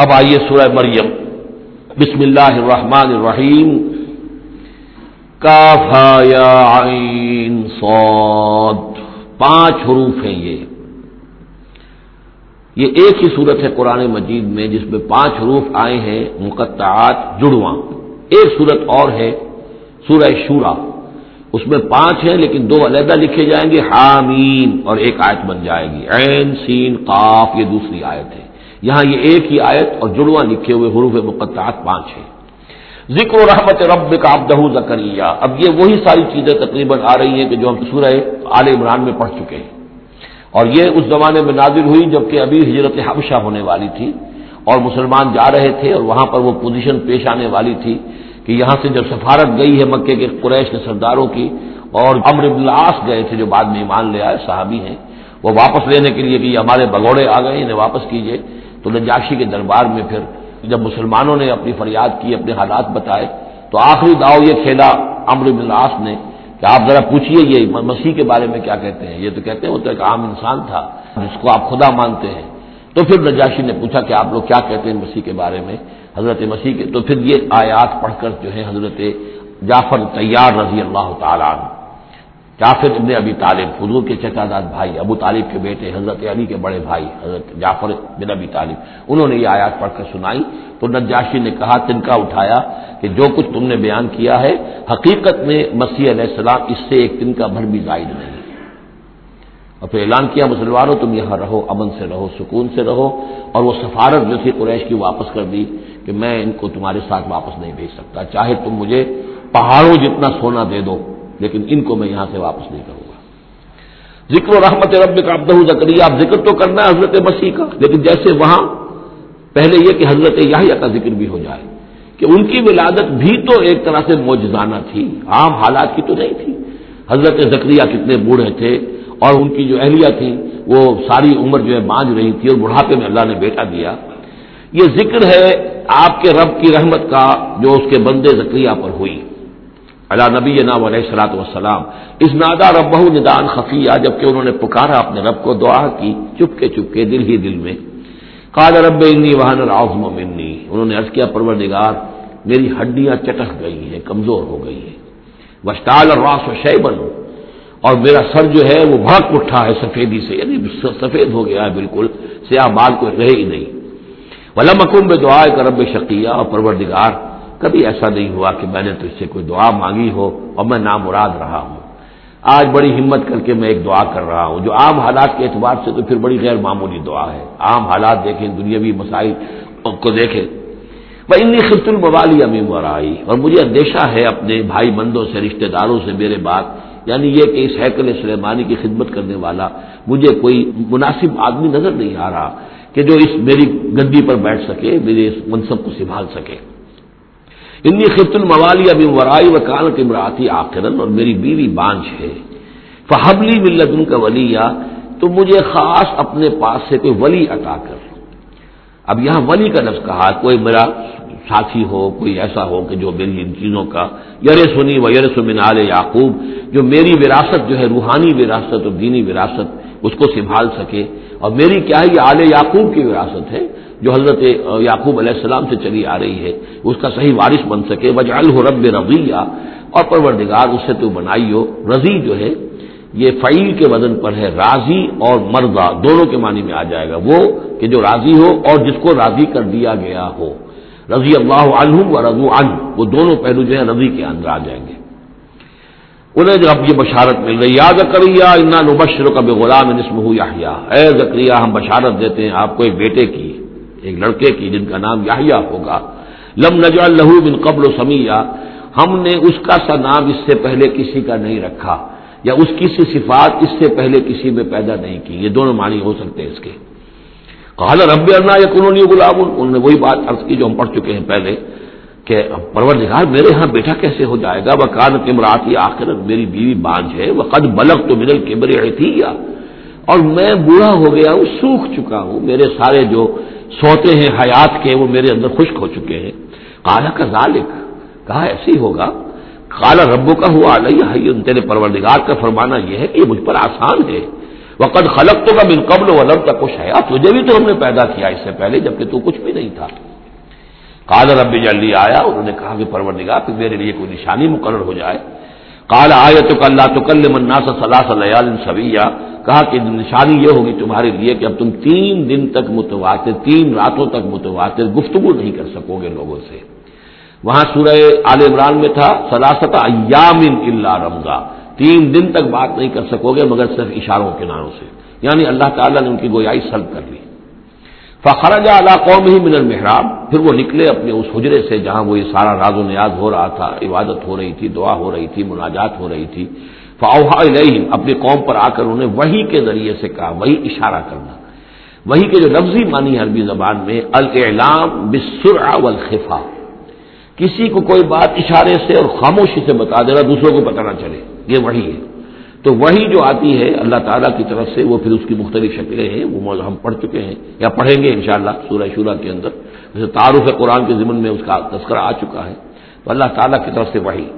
اب آئیے سورہ مریم۔ بسم اللہ الرحمن الرحیم۔ یا عین صاد۔ پانچ حروف ہیں یہ۔ یہ ایک ہی صورت ہے قرآن مجید میں جس میں پانچ حروف آئے ہیں، مقطعات، جڑواں۔ ایک صورت اور ہے، سورہ شورا۔ اس میں پانچ ہیں، لیکن دو علیحدہ لکھے جائیں گے حامین اور ایک آیت بن جائے گی۔ عین، سین، قاف، یہ دوسری آیت ہے۔ یہاں یہ ایک ہی آیت اور جڑواں لکھے ہوئے حروف مقطعات پانچ ہیں۔ ذکر و رحمت رب کا ابدہ زکریہ۔ اب یہ وہی ساری چیزیں تقریباً آ رہی ہیں کہ جو ہم سورہ عال عمران میں پڑھ چکے ہیں۔ اور یہ اس زمانے میں نازل ہوئی جبکہ ابھی ہجرت حبشہ ہونے والی تھی اور مسلمان جا رہے تھے اور وہاں پر وہ پوزیشن پیش آنے والی تھی کہ یہاں سے جب سفارت گئی ہے مکے کے قریش کے سرداروں کی اور امر العاص گئے تھے جو بعد میں ایمان لے آئے، صحابی ہیں، وہ واپس لینے کے لیے کہ یہ ہمارے بگوڑے آ گئے، انہیں واپس کیجیے تو نجاشی کے دربار میں پھر جب مسلمانوں نے اپنی فریاد کی، اپنے حالات بتائے، تو آخری داؤ یہ کھیلا امر العاص نے کہ آپ ذرا پوچھیے یہ مسیح کے بارے میں کیا کہتے ہیں؟ یہ تو کہتے ہیں وہ تو ایک عام انسان تھا جس کو آپ خدا مانتے ہیں۔ تو پھر نجاشی نے پوچھا کہ آپ لوگ کیا کہتے ہیں مسیح کے بارے میں؟ حضرت مسیح کے تو پھر یہ آیات پڑھ کر جو ہے حضرت جعفر طیار رضی اللہ تعالیٰ جعفر ابن ابی طالب، حضور کے چچا داد بھائی، ابو طالب کے بیٹے، حضرت علی کے بڑے بھائی، حضرت جعفر بن ابی طالب۔ انہوں نے یہ آیات پڑھ کر سنائی۔ تو نجاشی نے کہا، تنکا اٹھایا کہ جو کچھ تم نے بیان کیا ہے، حقیقت میں مسیح علیہ السلام اس سے ایک دن کا بھر بھی زائد نہیں۔ اور پھر اعلان کیا، مسلمانوں، تم یہاں رہو، امن سے رہو، سکون سے رہو۔ اور وہ سفارت جو تھی قریش کی واپس کر دی کہ میں ان کو تمہارے ساتھ واپس نہیں بھیج سکتا۔ چاہے تم مجھے پہاڑوں جتنا سونا دے دو لیکن ان کو میں یہاں سے واپس نہیں کروں گا۔ ذکر و رحمت رب کا ابدہ زکری، آپ ذکر تو کرنا ہے حضرت مسیح کا، لیکن جیسے وہاں پہلے یہ کہ حضرت یاہیا کا ذکر بھی ہو جائے کہ ان کی ولادت بھی تو ایک طرح سے موجزانہ تھی، عام حالات کی تو نہیں تھی۔ حضرت زکریہ کتنے بوڑھے تھے اور ان کی جو اہلیہ تھی وہ ساری عمر جو ہے بانج رہی تھی اور بڑھاپے میں اللہ نے بیٹا دیا۔ یہ ذکر ہے آپ کے رب کی رحمت کا جو اس کے بندے زکریہ پر ہوئی۔ اللہ نبی نام علیہ السلاۃ وسلام اس نادا رب ندان خفیہ، جبکہ انہوں نے پکارا اپنے رب کو دعا کی چپ کے چپ کے دل ہی دل میں۔ کال رب انی وحن العظم منی۔ انہوں نے عرض کیا، پروردگار، میری ہڈیاں چٹک گئی ہیں، کمزور ہو گئی ہیں۔ وشتال اور راس و شیبن اور میرا سر جو ہے وہ بھاگ اٹھا ہے سفیدی سے یعنی سفید ہو گیا ہے بالکل، سیاہ بال کو رہے ہی نہیں۔ ولم اکم میں دعا کر رب شکیہ اور پروردگار کبھی ایسا نہیں ہوا کہ میں نے تو اس سے کوئی دعا مانگی ہو اور میں نامراد رہا ہوں۔ آج بڑی ہمت کر کے میں ایک دعا کر رہا ہوں۔ جو عام حالات کے اعتبار سے تو پھر بڑی غیر معمولی دعا ہے۔ عام حالات دیکھیں، دنیاوی مسائل کو دیکھیں۔ میں انی خط الموالی امی ورائی۔ اور مجھے اندیشہ ہے اپنے بھائی بندوں سے، رشتہ داروں سے میرے بات یعنی یہ کہ اس حیکل سلیمانی کی خدمت کرنے والا مجھے کوئی مناسب آدمی نظر نہیں آ رہا کہ جو اس میری گدی پر بیٹھ سکے، میرے اس منصب کو سنبھال سکے۔ انی خط الموالی ابھی ورائی و کے مراتی آخرن، اور میری بیوی بانج ہے۔ فہبلی ملتن کا ولی تو مجھے خاص اپنے پاس سے کوئی ولی عطا کر۔ اب یہاں ولی کا لفظ کہا کوئی میرا ساتھی ہو، کوئی ایسا ہو کہ جو میری ان چیزوں کا یر سنی و یر سمنال یعقوب، جو میری وراثت جو ہے، روحانی وراثت اور دینی وراثت، اس کو سنبھال سکے۔ اور میری کیا ہے، یہ آل یعقوب کی وراثت ہے۔ جو حضرت یعقوب علیہ السلام سے چلی آ رہی ہے، اس کا صحیح وارث بن سکے۔ وجہ رب رضیہ اور پروردگار اس سے تو بنائی ہو رضی جو ہے، یہ فعیل کے وزن پر ہے، راضی اور مرضا، دونوں کے معنی میں آ جائے گا۔ وہ کہ جو راضی ہو اور جس کو راضی کر دیا گیا ہو۔ رضی اللہ عنہ و رضو عنہ۔ وہ دونوں پہلو جو ہے رضی کے اندر آ جائیں گے۔ انہیں جو اب یہ بشارت مل رہی یاد کریا انا نبشر کا بے غلام نسم یا اے زکریہ ہم بشارت دیتے ہیں آپ کو ایک بیٹے کی۔ ایک لڑکے کی جن کا نام یاہیا ہوگا۔ لم نجا لہو بن قبل و سمیہ ہم نے اس کا سا نام اس سے پہلے کسی کا نہیں رکھا، یا اس کی سی صفات اس سے پہلے کسی میں پیدا نہیں کی۔ یہ دونوں معنی ہو سکتے ہیں اس کے۔ کہا رب اللہ یا قانونی غلام انہوں نے وہی بات عرض کی جو ہم پڑھ چکے ہیں پہلے، کہ پرور میرے ہاں بیٹا کیسے ہو جائے گا؟ وہ کان کے مراتی آخر میری بیوی بانج ہے۔ وہ قد بلک تو ملل کے بڑے تھی یا اور میں بوڑھا ہو گیا ہوں، سوکھ چکا ہوں۔ میرے سارے جو سوتے ہیں حیات کے، وہ میرے اندر خشک ہو چکے ہیں۔ کالا کا ذالک کہا ایسے ہی ہوگا۔ کالا ربو کا ہوا علیہ تیرے پروردگار کا فرمانا یہ ہے کہ یہ مجھ پر آسان ہے۔ وقت خلق تو کا بن قبل ولم تک کچھ ہے۔ تجھے بھی تو ہم نے پیدا کیا اس سے پہلے، جبکہ تو کچھ بھی نہیں تھا۔ کال رب جلدی آیا۔ انہوں نے کہا کہ پرور نگاہ کہ میرے لیے کوئی نشانی مقرر ہو جائے۔ کال آیا تو اللہ تو کل منا صلاح صلیال سویہ۔ کہا کہ نشانی یہ ہوگی تمہارے لیے کہ اب تم تین دن تک متواتر، تین راتوں تک متواتر گفتگو نہیں کر سکو گے لوگوں سے۔ وہاں سورہ عال عمران میں تھا سلاست ایام اللہ رمضا۔ تین دن تک بات نہیں کر سکو گے مگر صرف اشاروں کے ناموں سے۔ یعنی اللہ تعالیٰ نے ان کی گویائی سلب کر لی۔ فخرجہ اللہ قوم ہی من المحراب، پھر وہ نکلے اپنے اس حجرے سے جہاں وہ یہ سارا راز و نیاز ہو رہا تھا، عبادت ہو رہی تھی، دعا ہو رہی تھی، مناجات ہو رہی تھی۔ فاؤحا علیہم اپنی قوم پر آ کر انہوں نے وہی کے ذریعے سے کہا وہی اشارہ کرنا۔ وہی کے جو لفظی مانی عربی زبان میں، الاعلام بسرعہ والخفا۔ کسی کو کوئی بات اشارے سے اور خاموشی سے بتا دینا دوسروں کو پتہ نہ چلے، یہ وہی ہے۔ تو وہی جو آتی ہے اللہ تعالیٰ کی طرف سے، وہ پھر اس کی مختلف شکلیں ہیں، وہ ہم پڑھ چکے ہیں یا پڑھیں گے انشاءاللہ سورہ شورہ کے اندر۔ جیسے تعارف قرآن کے ضمن میں اس کا تذکرہ آ چکا ہے۔ تو اللہ تعالیٰ کی طرف سے وہی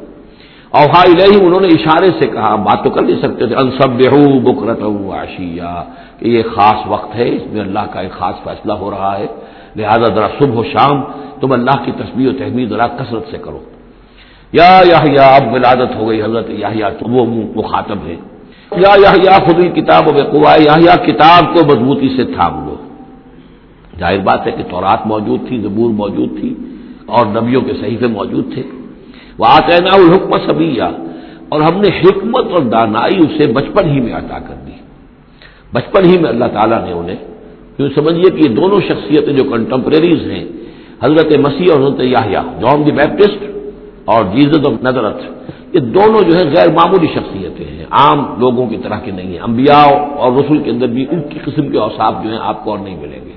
اوہا الہی انہوں نے اشارے سے کہا بات تو کر نہیں سکتے تھے انصب بکرت آشیا کہ یہ خاص وقت ہے، اس میں اللہ کا ایک خاص فیصلہ ہو رہا ہے۔ لہذا ذرا صبح و شام تم اللہ کی تصویر و تحمید، ذرا کثرت سے کرو۔ یا یا اب ولادت ہو گئی حضرت یا وہ مخاطب ہے۔ یا یا خود کتاب و بقوا یا کتاب کو مضبوطی سے تھام لو۔ ظاہر بات ہے کہ تورات موجود تھی، زبور موجود تھی اور نبیوں کے صحیفے موجود تھے۔ وہ آتے نا الحکم سبیا اور ہم نے حکمت اور دانائی اسے بچپن ہی میں عطا کر دی۔ بچپن ہی میں اللہ تعالیٰ نے انہیں کیوں سمجھیے کہ یہ دونوں شخصیتیں جو کنٹمپریریز ہیں، حضرت مسیح اور حضرت یاہیا جان دی بیپٹسٹ اور جیزت آف نظرت یہ دونوں جو ہے غیر معمولی شخصیتیں ہیں۔ عام لوگوں کی طرح کے نہیں ہیں۔ انبیاء اور رسول کے اندر بھی ان کی قسم کے اوساف جو ہیں آپ کو اور نہیں ملیں گے۔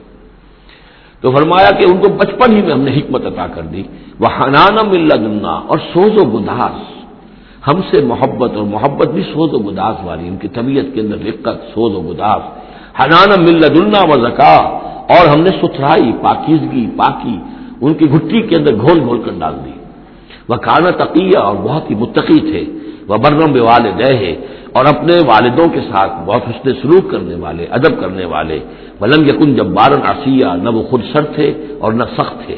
تو فرمایا کہ ان کو بچپن ہی میں ہم نے حکمت عطا کر دی۔ وہ حنان ملنا اور سوز و گداس ہم سے محبت اور محبت بھی سوز و گداس والی، ان کی طبیعت کے اندر رقت سوز و گداس حنان ملنا و زکا۔ اور ہم نے ستھرائی، پاکیزگی، پاکی، ان کی گھٹی کے اندر گھول گھول کر ڈال دی۔ وہ کانا تقیہ اور بہت ہی متقی تھے وہ برم والدہ ہے اور اپنے والدوں کے ساتھ بہت حسن سلوک کرنے والے، ادب کرنے والے۔ ولم یقن جب بارن آسیہ نہ وہ خود سر تھے اور نہ سخت تھے۔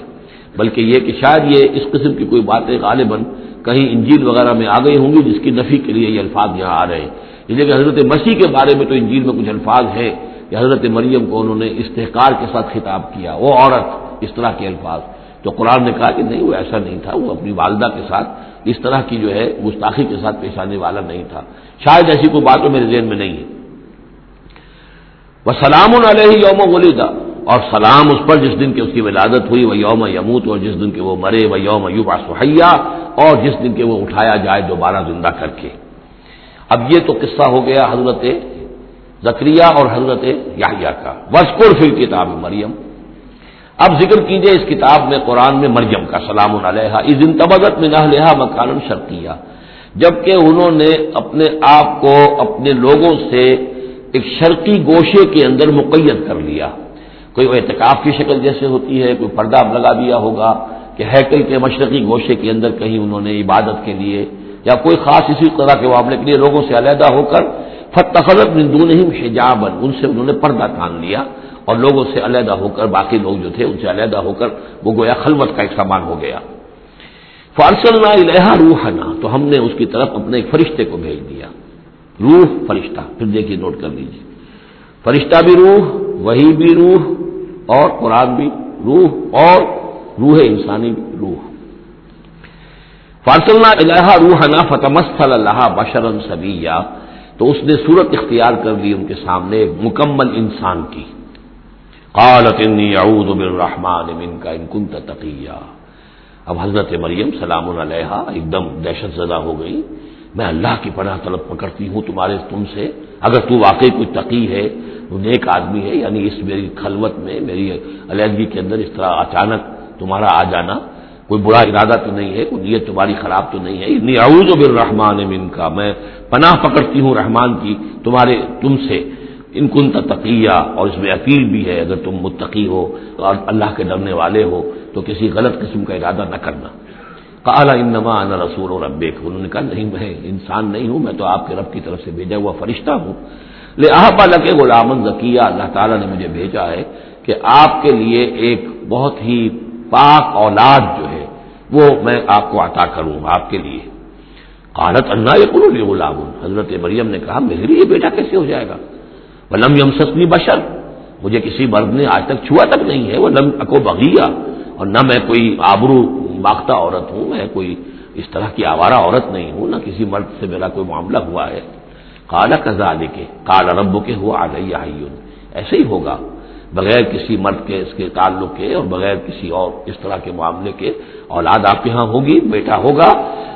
بلکہ یہ کہ شاید یہ اس قسم کی کوئی باتیں غالباً کہیں انجیل وغیرہ میں آ گئی ہوں گی جس کی نفی کے لیے یہ الفاظ یہاں آ رہے ہیں۔ اس لیے کہ حضرت مسیح کے بارے میں تو انجیل میں کچھ الفاظ ہے کہ حضرت مریم کو انہوں نے استحکار کے ساتھ خطاب کیا، وہ عورت، اس طرح کے الفاظ۔ تو قرآن نے کہا کہ نہیں، وہ ایسا نہیں تھا، وہ اپنی والدہ کے ساتھ اس طرح کی جو ہے، گستاخی کے ساتھ پیش آنے والا نہیں تھا۔ شاید ایسی کوئی بات میرے ذہن میں نہیں ہے۔ وہ سلام علیہ یوم ولیدہ اور سلام اس پر جس دن کی اس کی ولادت ہوئی وہ یوم یموت اور جس دن کے وہ مرے وہ یوم یوبا سہیا اور جس دن کے وہ اٹھایا جائے، دوبارہ زندہ کر کے۔ اب یہ تو قصہ ہو گیا حضرت زکریہ اور حضرت یاہیا کا۔ وسکر فل کتاب مریم اب ذکر کیجیے اس کتاب میں قرآن میں مریم کا سلام علیہ اس دن تبدت میں نہ لہا مکان شرطیہ جبکہ انہوں نے اپنے آپ کو اپنے لوگوں سے ایک شرقی گوشے کے اندر مقید کر لیا۔ کوئی اعتکاف کی شکل جیسے ہوتی ہے، کوئی پردہ لگا دیا ہوگا کہ ہیکل کے مشرقی گوشے کے اندر کہیں انہوں نے عبادت کے لیے یا کوئی خاص اسی طرح کے معاملے کے لیے لوگوں سے علیحدہ ہو کر فتخلت مندون ہی حجابن ان سے انہوں نے پردہ تان لیا۔ اور لوگوں سے علیحدہ ہو کر، باقی لوگ جو تھے ان سے علیحدہ ہو کر، وہ گویا خلوت کا ایک سامان ہو گیا۔ فارسل الحا روح تو ہم نے اس کی طرف اپنے ایک فرشتے کو بھیج دیا۔ روح، فرشتہ، پھر دیکھیے، نوٹ کر لیجیے فرشتہ بھی روح، وہی بھی روح، اور قرآن بھی روح، اور روح انسانی بھی روح۔ فارسل الحا روحنا فتمست اللہ بشرن سبیہ تو اس نے صورت اختیار کر لی ان کے سامنے، مکمل انسان کی۔ قالت انی اعوذ بالرحمن منک ان كنت تقیا اب حضرت مریم سلام علیہ ایک دم دہشت زدہ ہو گئی۔ میں اللہ کی پناہ طلب پکڑتی ہوں تمہارے تم سے۔ اگر تو واقعی کوئی تقی ہے وہ نیک آدمی ہے یعنی اس میری خلوت میں، میری علیحدگی کے اندر اس طرح اچانک تمہارا آ جانا، کوئی برا ارادہ تو نہیں ہے، کوئی نیت تمہاری خراب تو نہیں ہے۔ انی اعوذ بالرحمن منک میں پناہ پکڑتی ہوں رحمان کی تمہارے تم سے۔ ان کن تقیہ اور اس میں اپیل بھی ہے، اگر تم متقی ہو، اور اللہ کے ڈرنے والے ہو، تو کسی غلط قسم کا ارادہ نہ کرنا۔ کالا انما انا رسول اور انہوں نے کہا، نہیں، میں انسان نہیں ہوں، میں تو آپ کے رب کی طرف سے بھیجا ہوا فرشتہ ہوں۔ لے آحبا لگے غلام ذکیہ اللہ تعالیٰ نے مجھے بھیجا ہے کہ آپ کے لیے ایک بہت ہی پاک اولاد جو ہے، وہ میں آپ کو عطا کروں آپ کے لیے۔ قالت اللہ یہ غلام۔ حضرت مریم نے کہا، میرے لیے بیٹا کیسے ہو جائے گا؟ ولم یم سسنی بشر۔ مجھے کسی مرد نے آج تک چھوا تک نہیں ہے، وہ لم اکو بغیا اور نہ میں کوئی آبرو باختہ عورت ہوں، میں کوئی اس طرح کی آوارہ عورت نہیں ہوں، نہ کسی مرد سے میرا کوئی معاملہ ہوا ہے۔ کالا کزا کے کالا رب کے ہوا آ گئی ایسے ہی ہوگا۔ بغیر کسی مرد کے اس کے تعلق کے اور بغیر کسی اور اس طرح کے معاملے کے اولاد آپ کے ہاں ہوگی، بیٹا ہوگا۔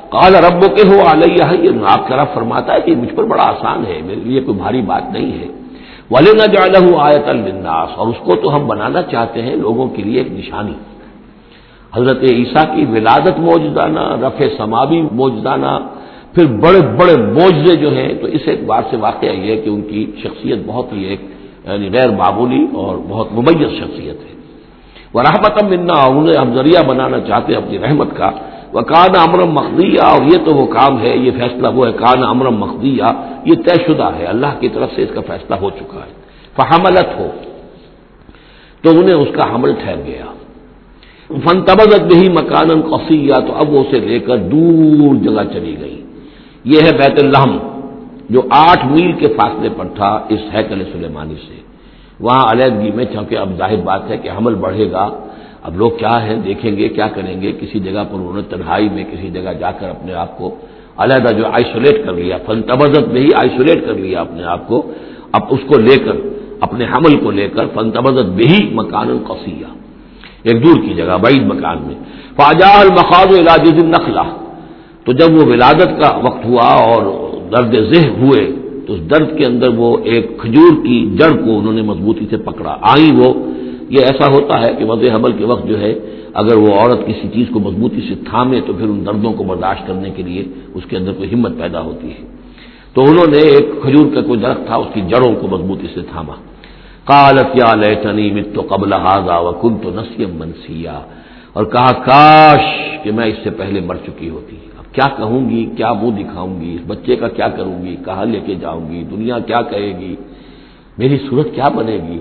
کال رب کے ہو علیہ آپ کا رب فرماتا ہے کہ مجھ پر بڑا آسان ہے، میرے لیے کوئی بھاری بات نہیں ہے۔ ولی نہ آیت الناس اور اس کو تو ہم بنانا چاہتے ہیں لوگوں کے لیے ایک نشانی۔ حضرت عیسیٰ کی ولادت موجودانہ رف سماوی موجودانہ پھر بڑے بڑے موجے جو ہیں، تو اس اعتبار سے واقعہ یہ ہے کہ ان کی شخصیت بہت ہی ایک یعنی غیر معمولی اور بہت ممیز شخصیت ہے۔ وہ رحمت منا انہیں ہم ذریعہ بنانا چاہتے ہیں اپنی رحمت کا۔ وہ کان امرم مخدیہ اور یہ تو وہ کام ہے، یہ فیصلہ وہ ہے، کان امرم مخدیہ یہ طے شدہ ہے، اللہ کی طرف سے اس کا فیصلہ ہو چکا ہے۔ فحملت ہو، تو انہیں اس کا حمل ٹھہر گیا۔ فن تبدت بھی مکان قصیہ تو اب وہ اسے لے کر دور جگہ چلی گئی۔ یہ ہے بیت الحم جو آٹھ میل کے فاصلے پر تھا اس ہیکل سلیمانی سے۔ وہاں علیحدگی میں، چونکہ اب ظاہر بات ہے کہ حمل بڑھے گا اب لوگ کیا ہے دیکھیں گے، کیا کریں گے؟ کسی جگہ پر انہوں نے تنہائی میں کسی جگہ جا کر اپنے آپ کو علیحدہ جو آئسولیٹ کر لیا فن تبزت میں ہی آئسولیٹ کر لیا اپنے آپ کو، اب اس کو لے کر، اپنے حمل کو لے کر فن تبزت میں ہی مکان القسیہ ایک دور کی جگہ، بعید مکان میں۔ فاجا المخاض علاج نخلا تو جب وہ ولادت کا وقت ہوا اور درد ذہ ہوئے، تو اس درد کے اندر وہ ایک کھجور کی جڑ کو انہوں نے مضبوطی سے پکڑا۔ آئی وہ یہ ایسا ہوتا ہے کہ وضع حمل کے وقت جو ہے، اگر وہ عورت کسی چیز کو مضبوطی سے تھامے تو پھر ان دردوں کو برداشت کرنے کے لیے اس کے اندر کوئی ہمت پیدا ہوتی ہے۔ تو انہوں نے ایک کھجور کا کوئی درخت تھا، اس کی جڑوں کو مضبوطی سے تھاما۔ کالت یا لنی مت تو قبل ہاضا و کن تو نسیم منسیا اور کہا، کاش کہ میں اس سے پہلے مر چکی ہوتی۔ اب کیا کہوں گی؟ کیا منہ دکھاؤں گی؟ اس بچے کا کیا کروں گی؟ کہاں لے کے جاؤں گی؟ دنیا کیا کہے گی؟ میری صورت کیا بنے گی؟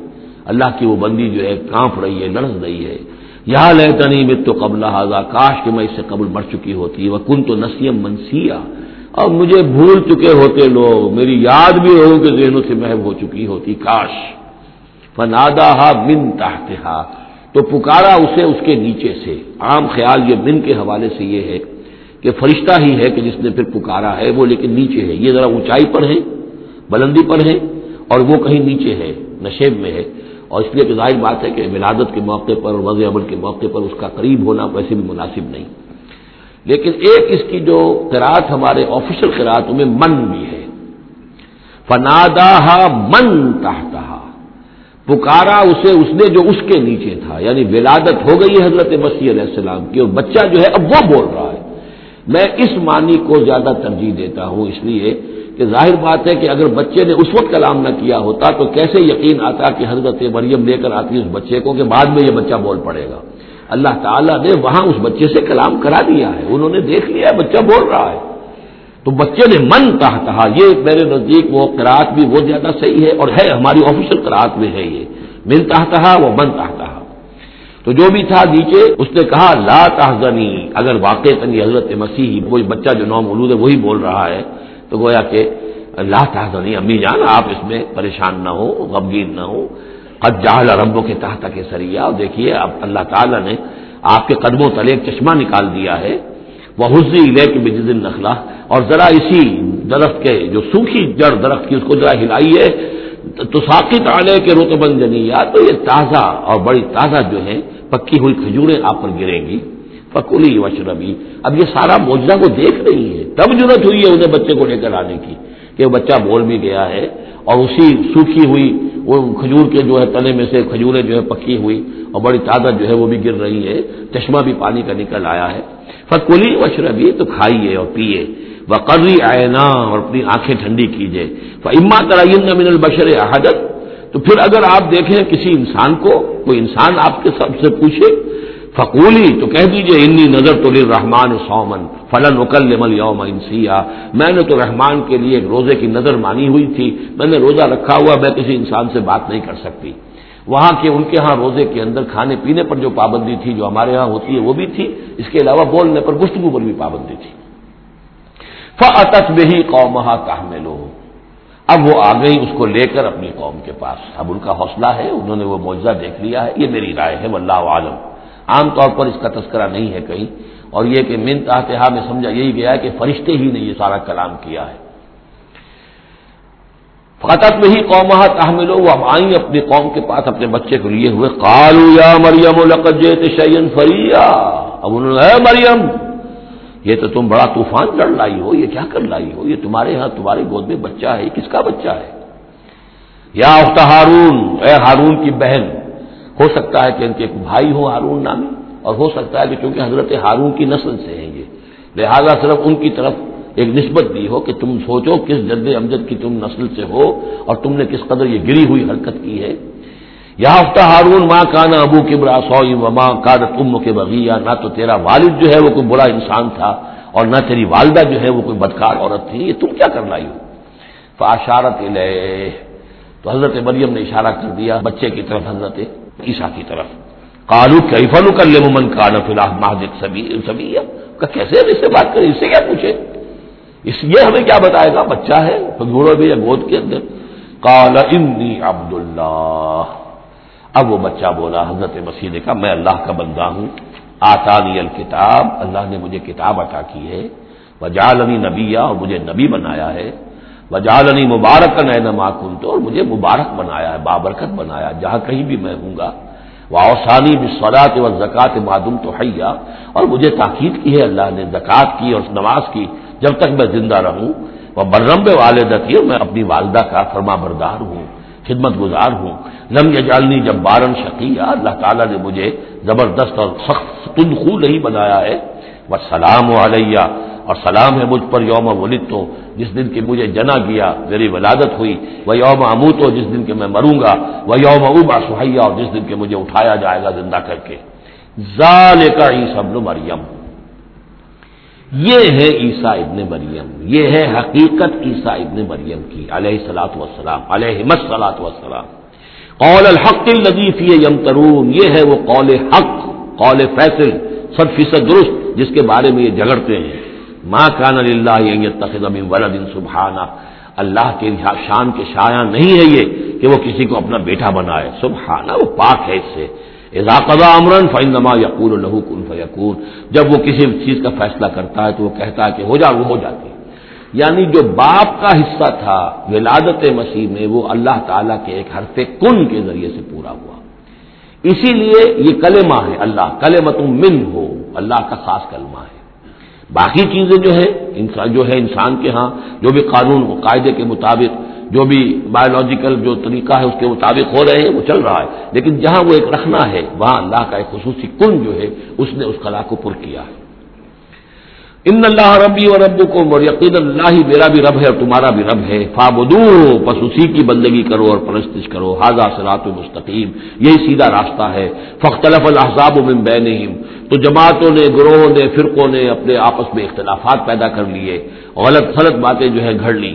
اللہ کی وہ بندی جو ہے کانپ رہی ہے لڑ رہی ہے۔ یہاں لہ تنی تو قبل حاضہ کاش کہ میں اس سے قبل مر چکی ہوتی وہ کن تو نسیم منسیا۔ اور مجھے بھول چکے ہوتے لوگ، میری یاد بھی ہو کہ ذہنوں سے محب ہو چکی ہوتی، کاش۔ فنادا من تحتہا۔ تو پکارا اسے اس کے نیچے سے۔ عام خیال یہ من کے حوالے سے یہ ہے کہ فرشتہ ہی ہے کہ جس نے پھر پکارا ہے، وہ لیکن نیچے ہے۔ یہ ذرا اونچائی پر ہے، بلندی پر ہے، اور وہ کہیں نیچے ہے، نشیب میں ہے۔ اور اس لیے کہ ظاہر بات ہے کہ ولادت کے موقع پر اور وضع عمل کے موقع پر اس کا قریب ہونا ویسے بھی مناسب نہیں۔ لیکن ایک اس کی جو قرآت ہمارے آفیشل قرآتوں میں من بھی ہے۔ فنادا من تحتا پکارا اسے، اس نے جو اس کے نیچے تھا۔ یعنی ولادت ہو گئی حضرت مسیح علیہ السلام کی اور بچہ جو ہے اب وہ بول رہا ہے۔ میں اس معنی کو زیادہ ترجیح دیتا ہوں، اس لیے کہ ظاہر بات ہے کہ اگر بچے نے اس وقت کلام نہ کیا ہوتا تو کیسے یقین آتا کہ حضرت مریم لے کر آتی اس بچے کو کہ بعد میں یہ بچہ بول پڑے گا؟ اللہ تعالیٰ نے وہاں اس بچے سے کلام کرا دیا ہے، انہوں نے دیکھ لیا ہے بچہ بول رہا ہے۔ تو بچے نے من کہا کہا، یہ میرے نزدیک وہ قرآت بھی وہ زیادہ صحیح ہے اور ہے، ہماری آفیشل قرآت میں ہے یہ۔ من کہا وہ من کہا۔ تو جو بھی تھا نیچے، اس نے کہا، لا تحزنی۔ اگر واقع تنی حضرت مسیح وہی بچہ جو نو مولود ہے، وہی بول رہا ہے، تو گویا کہ لا تحزنی۔ امی جان، آپ اس میں پریشان نہ ہو غمگین نہ ہو قد جہل ربوں کے تحت کے سریا دیکھیے، اب اللہ تعالیٰ نے آپ کے قدموں تلے ایک چشمہ نکال دیا ہے۔ وہ حسری لے کے بجز نخلا اور ذرا اسی درخت کے، جو سوکھی جڑ درخت کی، اس کو ذرا ہلائیے تو ساقت آنے کے رتبن یعنی جنیا تو یہ تازہ اور بڑی تازہ جو ہے پکی ہوئی کھجوریں آپ پر گریں گی۔ پکولی وشربی اب یہ سارا موجودہ کو دیکھ رہی ہے تب ضرورت ہوئی ہے انہیں بچے کو لے کر آنے کی کہ وہ بچہ بول بھی گیا ہے اور اسی سوکھی ہوئی وہ کھجور کے جو ہے تنے میں سے کھجوریں جو ہے پکی ہوئی۔ اور بڑی تازہ جو ہے وہ بھی گر رہی ہے۔ چشمہ بھی پانی کا نکل آیا ہے۔ فکولی وشربی تو کھائیے اور پیے وقری آئے نا اور اپنی آنکھیں ٹھنڈی کیجیے اما ترائن من البشر حاجت تو پھر اگر آپ دیکھیں کسی انسان کو، کوئی انسان آپ کے سب سے پوچھے، فقولی، تو کہہ دیجیے انی نظر تو رحمان سومن فلن اکل مل یوم انسیا میں نے تو رحمان کے لیے ایک روزے کی نظر مانی ہوئی تھی۔ میں نے روزہ رکھا ہوا، میں کسی انسان سے بات نہیں کر سکتی۔ وہاں کے ان کے ہاں روزے کے اندر کھانے پینے پر جو پابندی تھی، جو ہمارے ہاں ہوتی ہے، وہ بھی تھی۔ اس کے علاوہ بولنے پر، گفتگو پر بھی پابندی تھی۔ فعت بہی قومہ تحملو اب وہ آ گئی اس کو لے کر اپنی قوم کے پاس۔ اب ان کا حوصلہ ہے، انہوں نے وہ معاوضہ دیکھ لیا ہے۔ یہ میری رائے ہے، واللہ عالم عام طور پر اس کا تذکرہ نہیں ہے کہیں۔ اور یہ کہ من تحتہا میں سمجھا یہی گیا ہے کہ فرشتے ہی نے یہ سارا کلام کیا ہے۔ فتح میں ہی قوم تحملو، وہ اب آئیں اپنی قوم کے پاس اپنے بچے کو لیے ہوئے۔ کالو یا مریم شعین فریا اب انہوں نے اے مریم، یہ تو تم بڑا طوفان لڑ لائی ہو، یہ کیا کر لائی ہو؟ یہ تمہارے ہاں تمہاری گود میں بچہ ہے، یہ کس کا بچہ ہے؟ یا اخت ہارون، اے ہارون کی بہن، ہو سکتا ہے کہ ان کے ایک بھائی ہو ہارون نامی، اور ہو سکتا ہے کہ چونکہ حضرت ہارون کی نسل سے ہیں یہ، لہذا صرف ان کی طرف ایک نسبت دی ہو کہ تم سوچو کس جد امجد کی تم نسل سے ہو اور تم نے کس قدر یہ گری ہوئی حرکت کی ہے۔ یا ہفتہ ہارون ماں کانا ابو کے برا سوئی ماں کان تم کے بغیا نہ تو تیرا والد جو ہے وہ کوئی برا انسان تھا اور نہ تیری والدہ جو ہے وہ کوئی بدکار عورت تھی، یہ تم کیا کرنا ہو؟ فاشارت تو حضرت مریم نے اشارہ کر دیا بچے کی طرف، حضرت عیشا کی طرف۔ کالو کیفن کر لے ممن کا سبھی کیسے اس سے بات کریں؟ اس سے کیا پوچھے اس لیے ہمیں کیا بتائے گا؟ بچہ ہے گھوڑوں میں یا گود کے اندر۔ کالا انی عبد اللہ اب وہ بچہ بولا، حضرت مسیح نے کہا، میں اللہ کا بندہ ہوں، آتانی الکتاب، اللہ نے مجھے کتاب عطا کی ہے۔ وجالنی نبیا، اور مجھے نبی بنایا ہے۔ وجالنی مبارک نئے نماکن تو اور مجھے مبارک بنایا ہے، بابرکت بنایا جہاں کہیں بھی میں ہوں گا۔ وہ اوسانی بھی و زکات معدم تو حیا، اور مجھے تاکید کی ہے، اللہ نے زکوٰۃ کی اور نماز کی۔ جب تک میں زندہ رہوں، وہ برمب والدتی میں اپنی والدہ کا فرما بردار ہوں، خدمت گزار ہوں۔ لم یجالنی جب بارن شکیہ اللہ تعالیٰ نے مجھے زبردست اور سخت تنخو نہیں بنایا ہے۔ وہ سلام علیہ، اور سلام ہے مجھ پر یوم ولد تو جس دن کی مجھے جنا گیا میری ولادت ہوئی۔ وہ یوم امو تو جس دن کے میں مروں گا۔ وہ یوم ابا سہیا اور جس دن کے مجھے اٹھایا جائے گا زندہ کر کے۔ ظال کا ہی سب مریم۔ یہ ہے عیسیٰ ابن مریم، یہ ہے حقیقت عیسیٰ ابن مریم کی، علیہ سلاۃ وسلام علیہ مسلاۃ وسلام قول الحق الدیف یم ترون یہ ہے وہ قول حق، قول فیصل سب فیصد درست، جس کے بارے میں یہ جھگڑتے ہیں۔ ماں کان اللہ تخم ولد سبحانہ، اللہ کے شان کے شاعر نہیں ہے یہ کہ وہ کسی کو اپنا بیٹا بنائے۔ سبحانہ، وہ پاک ہے اس سے۔ اضاقہ امرن فائن نما یقور کن فیقور جب وہ کسی چیز کا فیصلہ کرتا ہے تو وہ کہتا ہے کہ ہو جا، وہ ہو جاتی یعنی جو باپ کا حصہ تھا، ولادت مسیح میں، وہ اللہ تعالیٰ کے ایک حرف کن کے ذریعے سے پورا ہوا۔ اسی لیے یہ کلمہ ہے اللہ کلمت من ہو اللہ کا خاص کلمہ ہے۔ باقی چیزیں جو ہے انسان جو ہے انسان کے ہاں جو بھی قانون، قاعدے کے مطابق جو بھی بایولوجیکل جو طریقہ ہے اس کے مطابق ہو رہے ہیں، وہ چل رہا ہے۔ لیکن جہاں وہ ایک رکھنا ہے، وہاں اللہ کا ایک خصوصی کن جو ہے، اس نے اس خلا کو پر کیا ہے۔ ان اللہ ربی اور رب کو یقین اللہ ہی میرا بھی رب ہے اور تمہارا بھی رب ہے۔ فابدو بس اسی کی بندگی کرو اور پرستش کرو۔ حاضہ سلاط مستقیم، یہی سیدھا راستہ ہے۔ فختلف الحضاب من بینہم، تو جماعتوں نے، گروہوں نے، فرقوں نے اپنے آپس میں اختلافات پیدا کر لیے۔ غلط غلط باتیں جو ہے گھڑ لی۔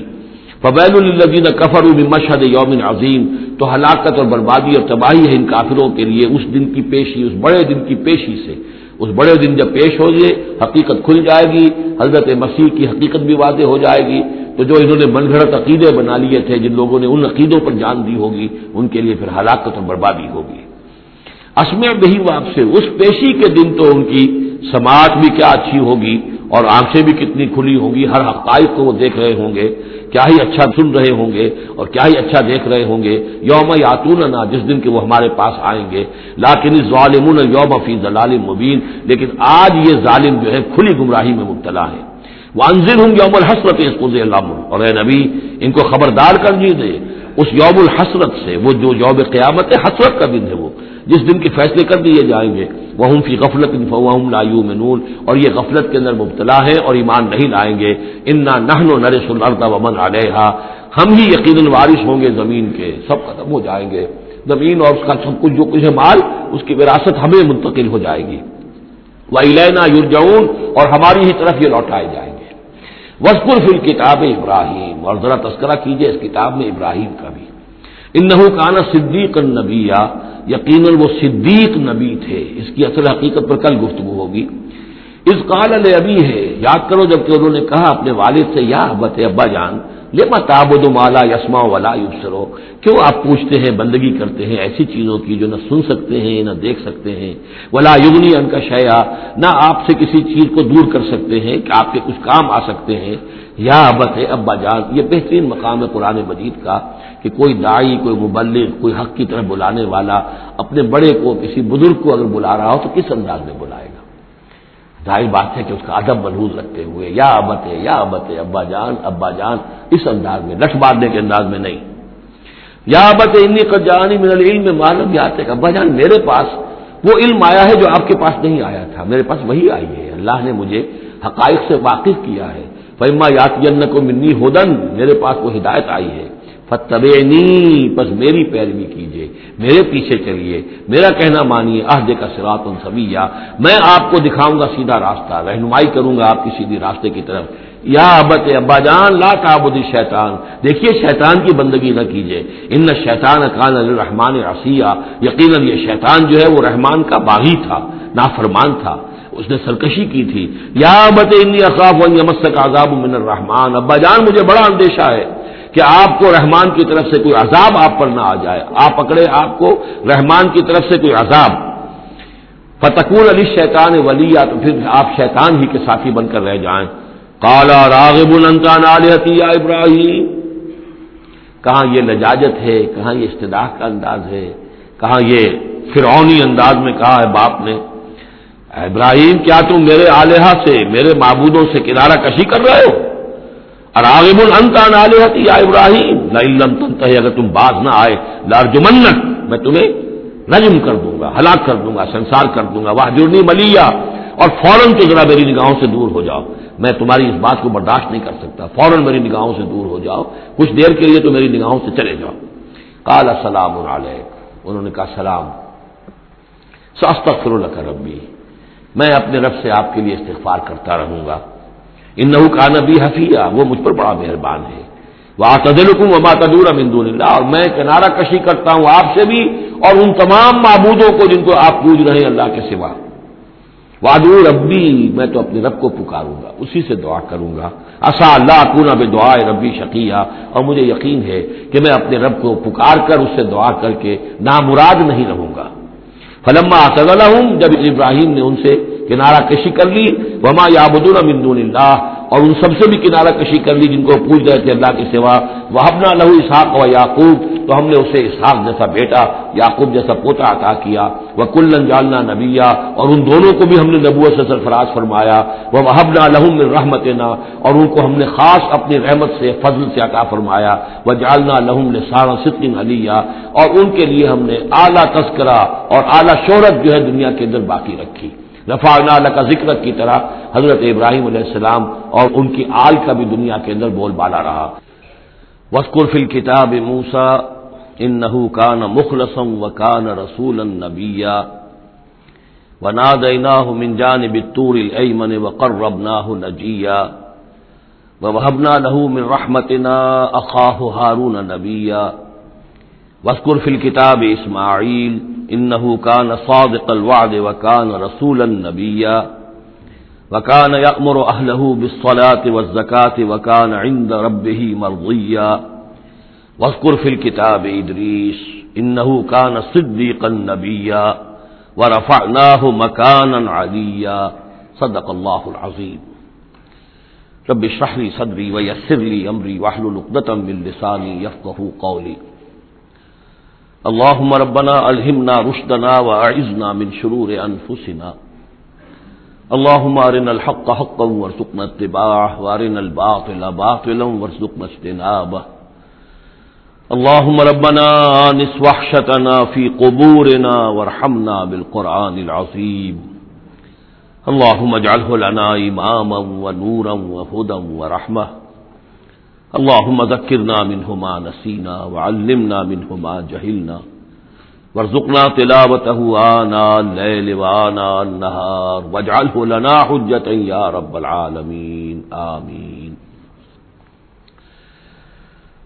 فبین الدین کفر مشہد یومن عظیم تو ہلاکت اور بربادی اور تباہی ہے ان کافروں کے لیے اس دن کی پیشی، اس بڑے دن کی پیشی سے۔ اس بڑے دن جب پیش ہو جائے حقیقت کھل جائے گی، حضرت مسیح کی حقیقت بھی واضح ہو جائے گی۔ تو جو انہوں نے من گھڑت عقیدے بنا لیے تھے، جن لوگوں نے ان عقیدوں پر جان دی ہوگی، ان کے لیے پھر ہلاکت اور بربادی ہوگی۔ اسمع بہی آپ سے، اس پیشی کے دن تو ان کی سماعت بھی کیا اچھی ہوگی۔ اور آنکھیں بھی کتنی کھلی ہوں گی، ہر حقائق کو وہ دیکھ رہے ہوں گے، کیا ہی اچھا سن رہے ہوں گے اور کیا ہی اچھا دیکھ رہے ہوں گے۔ یوم یاتون نا جس دن کے وہ ہمارے پاس آئیں گے۔ لاکن ظالم یوم فی ضلال مبین۔ لیکن آج یہ ظالم جو ہے کھلی گمراہی میں مبتلا ہے۔ وہ انضر ہوں یوم الحسرت اللہ اور اے نبی، ان کو خبردار کر دیجیے اس یوم الحسرت سے، وہ جو یوم قیامت ہے، حسرت کا دن ہے وہ۔ جس دن کے فیصلے کر دیے جائیں گے۔ وہ فی غفلت فوہم لایو منون اور یہ غفلت کے اندر مبتلا ہے اور ایمان نہیں لائیں گے۔ انا نہن و نرس الردا ومن علیہ ہم ہی یقیناً وارث ہوں گے زمین کے۔ سب ختم ہو جائیں گے۔ زمین اور اس کا سب کچھ جو کچھ ہے مال، اس کی وراثت ہمیں منتقل ہو جائے گی۔ وہ لینا یورجون اور ہماری ہی طرف یہ لوٹائے جائیں۔ گے وسکر فل کتاب ابراہیم، اور ذرا تذکرہ کیجیے اس کتاب میں ابراہیم کا بھی۔ ان نحو کانا صدیق نبی یقیناً وہ صدیق نبی تھے، اس کی اصل حقیقت پر کل گفتگو ہوگی۔ اس قال ابھی ہے یاد کرو جبکہ انہوں نے کہا، اپنے والد سے، یا بت ابا جان لما تابد مالا یسما ولا یوسرو کیوں آپ پوچھتے ہیں، بندگی کرتے ہیں ایسی چیزوں کی جو نہ سن سکتے ہیں، نہ دیکھ سکتے ہیں؟ ولا یگنی ان کا شیا نہ آپ سے کسی چیز کو دور کر سکتے ہیں کہ آپ کے کچھ کام آ سکتے ہیں۔ یا ابت ہے ابا جان یہ بہترین مقام ہے قرآن مجید کا کہ کوئی دائی کوئی مبلغ، کوئی حق کی طرف بلانے والا اپنے بڑے کو، کسی بزرگ کو اگر بلا رہا ہو تو کس انداز میں بلائے؟ ظاہر بات ہے کہ اس کا ادب محوظ رکھتے ہوئے، یا ابت ہے یا ابت ہے ابا جان ابا جان، اس انداز میں لٹ مارنے کے انداز میں نہیں۔ یا ابت انی کا من العلم، معلوم یا کہ ابا جان میرے پاس وہ علم آیا ہے جو آپ کے پاس نہیں آیا تھا، میرے پاس وہی آئی ہے۔ اللہ نے مجھے حقائق سے واقف کیا ہے۔ فیما یات کو منی ہودن میرے پاس وہ ہدایت آئی ہے۔ فتبینی بس میری پیروی کیجیے میرے پیچھے چلیے، میرا کہنا مانیے، عہد کا سرات ان سبھی میں آپ کو دکھاؤں گا سیدھا راستہ، رہنمائی کروں گا آپ کی سیدھی راستے کی طرف۔ یا ابت ابا جان، لا تعبد شیطان دیکھیے شیطان کی بندگی نہ کیجیے ان شیطان کان الرحمان رسیہ یقیناً یہ شیطان جو ہے وہ رحمان کا باغی تھا، نافرمان تھا، اس نے سرکشی کی تھی۔ یا بت انی اقاف و عذاب من الرحمان ابا جان، مجھے بڑا اندیشہ ہے۔ کہ آپ کو رحمان کی طرف سے کوئی عذاب آپ پر نہ آ جائے۔ آپ پکڑے آپ کو رحمان کی طرف سے کوئی عذاب۔ فتقول علی شیطان ولی یا تو پھر آپ شیطان ہی کے ساتھی بن کر رہ جائیں۔ کالا راغب النکان یا ابراہیم کہاں یہ لجاجت ہے؟ کہاں یہ استداح کا انداز ہے؟ کہاں یہ فرعونی انداز میں کہا ہے باپ نے؟ ابراہیم، کیا تم میرے آلیہ سے، میرے معبودوں سے کنارہ کشی کر رہے ہو؟ اراغب النتا نالحتی یا ابراہیم نہ اگر تم باز نہ آئے لارجمنت میں تمہیں رجم کر دوں گا، ہلاک کر دوں گا، سنسار کر دوں گا وہ جرنی ملیا اور فوراً تو ذرا میری نگاہوں سے دور ہو جاؤ۔ میں تمہاری اس بات کو برداشت نہیں کر سکتا، فوراً میری نگاہوں سے دور ہو جاؤ۔ کچھ دیر کے لیے تو میری نگاہوں سے چلے جاؤ۔ کال السلام علیہ انہوں نے کہا، سلام۔ سستر الکر ربی۔ میں اپنے رب سے آپ کے لیے استغفار کرتا رہوں گا۔ ان نحو کا نبی حفیہ، وہ مجھ پر بڑا مہربان ہے۔ وہ آتدلکم وما تدور امدون اللہ اور میں کنارہ کشی کرتا ہوں آپ سے بھی اور ان تمام معبودوں کو جن کو آپ پوج رہے ہیں اللہ کے سوا۔ وادو ربی میں تو اپنے رب کو پکاروں گا، اسی سے دعا کروں گا۔ اصا اللہ کون بے دعا ربی شکیہ اور مجھے یقین ہے کہ میں اپنے رب کو پکار کر اس سے دعا کر کے نامراد نہیں رہوں گا۔ فلما ہوں جب ابراہیم نے ان سے کنارہ کشی کر لی، وما یا بدون مندون اللہ اور ان سب سے بھی کنارہ کشی کر لی جن کو پوچھ رہے تھے اللہ کے سوا وہ لہو اسحاق و یعقوب تو ہم نے اسے اسحاق جیسا بیٹا، یعقوب جیسا پوتا عطا کیا وہ کلن جالنا نبیا اور ان دونوں کو بھی ہم نے نبوت سے سرفراز فرمایا وہ وحبنا لہم رحمت نا اور ان کو ہم نے خاص اپنی رحمت سے، فضل سے عطا فرمایا وہ جالنا لہم نے سارا ستن علیہ اور ان کے لیے ہم نے اعلیٰ تذکرہ اور اعلیٰ شہرت جو ہے دنیا کے اندر باقی رکھی۔ رفا کا ذکر کی طرح حضرت ابراہیم علیہ السلام اور ان کی آل کا بھی دنیا کے اندر بول بالا رہا۔ وسکر فل کتاب موسا ان نحو کان مخلصم و کان رسول نبیا۔ و نادینا من جانب الطور الایمن و قربناه نجیا۔ ووهبنا له من رحمتنا اخاه هارون نبيا واذكر في الكتاب اسماعيل انه كان صادق الوعد وكان رسولا نبيا وكان يأمر اهله بالصلاه والزكاه وكان عند ربه مرضيا واذكر في الكتاب ادريس انه كان صديقا نبيا ورفعناه مكانا عليا صدق الله العظيم رب اشرح لي صدري ويسر لي امري واحلل عقدة من لساني يفقهوا قولي اللهم ربنا الهمنا رشدنا واعذنا من شرور انفسنا اللهم ارنا الحق حقا وارزقنا اتباعه وارنا الباطل باطلا وارزقنا اجتنابه اللهم ربنا انس وحشتنا في قبورنا وارحمنا بالقران العظيم اللهم اجعله لنا اماما ونورا وهدى ورحمه اللهم ذكرنا منه ما نسينا وعلمنا منه ما جهلنا ورژنا تلاوت آنا لیوانا نہار وجال لنا حجت یا رب العالمین، آمین۔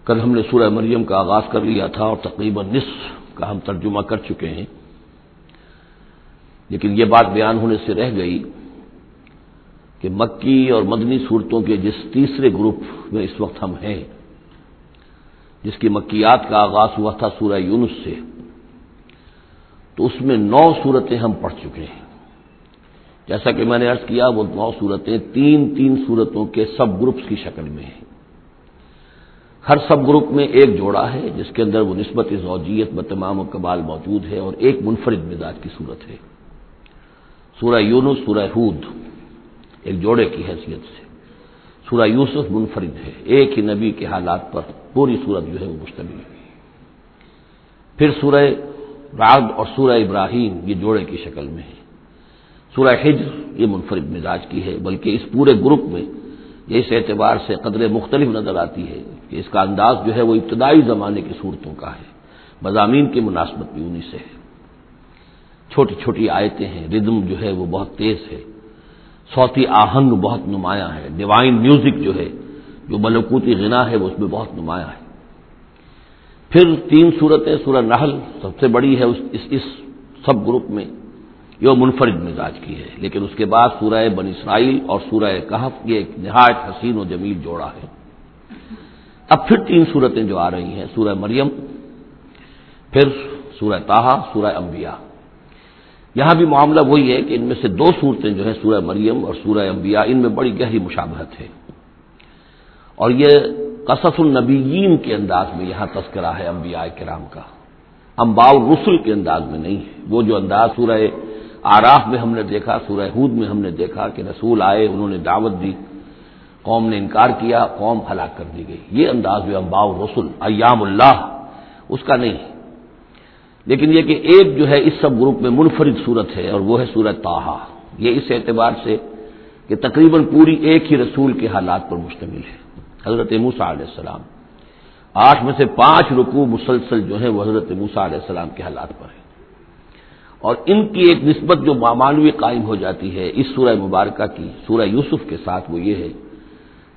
کل ہم نے سورہ مریم کا آغاز کر لیا تھا اور تقریباً نصف کا ہم ترجمہ کر چکے ہیں، لیکن یہ بات بیان ہونے سے رہ گئی۔ کہ مکی اور مدنی صورتوں کے جس تیسرے گروپ میں اس وقت ہم ہیں، جس کی مکیات کا آغاز ہوا تھا سورہ یونس سے، تو اس میں نو صورتیں ہم پڑھ چکے ہیں۔ جیسا کہ میں نے عرض کیا، وہ نو صورتیں تین تین صورتوں کے سب گروپس کی شکل میں ہیں۔ ہر سب گروپ میں ایک جوڑا ہے، جس کے اندر وہ نسبت زوجیت بتمام و کبال موجود ہے اور ایک منفرد مزاج کی صورت ہے۔ سورہ یونس، سورہ ہود۔ ایک جوڑے کی حیثیت سے۔ سورہ یوسف منفرد ہے۔ ایک ہی نبی کے حالات پر پوری صورت جو ہے وہ مشتمل ہے۔ پھر سورہ راد اور سورہ ابراہیم یہ جوڑے کی شکل میں ہے۔ سورہ ہجر یہ منفرد مزاج کی ہے، بلکہ اس پورے گروپ میں یہ اس اعتبار سے قدرے مختلف نظر آتی ہے کہ اس کا انداز جو ہے وہ ابتدائی زمانے کی صورتوں کا ہے۔ مضامین کی مناسبت بھی انہیں سے ہے۔ چھوٹی چھوٹی آیتیں ہیں، ردم جو ہے وہ بہت تیز ہے۔ صوتی آہنگ بہت نمایاں ہے۔ ڈیوائن میوزک جو ہے جو ملکوتی غنا ہے وہ اس میں بہت نمایاں ہے۔ پھر تین صورتیں سورہ نحل سب سے بڑی ہے اس اس, اس سب گروپ میں یہ منفرد مزاج کی ہے۔ لیکن اس کے بعد سورہ بن اسرائیل اور سورہ کہف یہ ایک نہایت حسین و جمیل جوڑا ہے۔ اب پھر تین صورتیں جو آ رہی ہیں سورہ مریم پھر سورہ تاہا سورہ انبیاء۔ یہاں بھی معاملہ وہی ہے کہ ان میں سے دو صورتیں جو ہیں سورہ مریم اور سورہ انبیاء، ان میں بڑی گہری مشابہت ہے۔ اور یہ قصص النبیین کے انداز میں یہاں تذکرہ ہے انبیاء کرام کا۔ امباء رسول کے انداز میں نہیں ہے۔ وہ جو انداز سورہ آراف میں ہم نے دیکھا، سورہ ہود میں ہم نے دیکھا کہ رسول آئے، انہوں نے دعوت دی، قوم نے انکار کیا، قوم ہلاک کر دی گئی۔ یہ انداز جو امباء رسول ایام اللہ، اس کا نہیں۔ ہے لیکن یہ کہ ایک جو ہے اس سب گروپ میں منفرد صورت ہے اور وہ ہے سورت تاہا یہ اس اعتبار سے کہ تقریباً پوری ایک ہی رسول کے حالات پر مشتمل ہے۔ حضرت موسا علیہ السلام۔ آٹھ میں سے پانچ رکوع مسلسل جو ہے وہ حضرت موسا علیہ السلام کے حالات پر ہے اور ان کی ایک نسبت جو مامانوی قائم ہو جاتی ہے اس سورہ مبارکہ کی، سورہ یوسف کے ساتھ وہ یہ ہے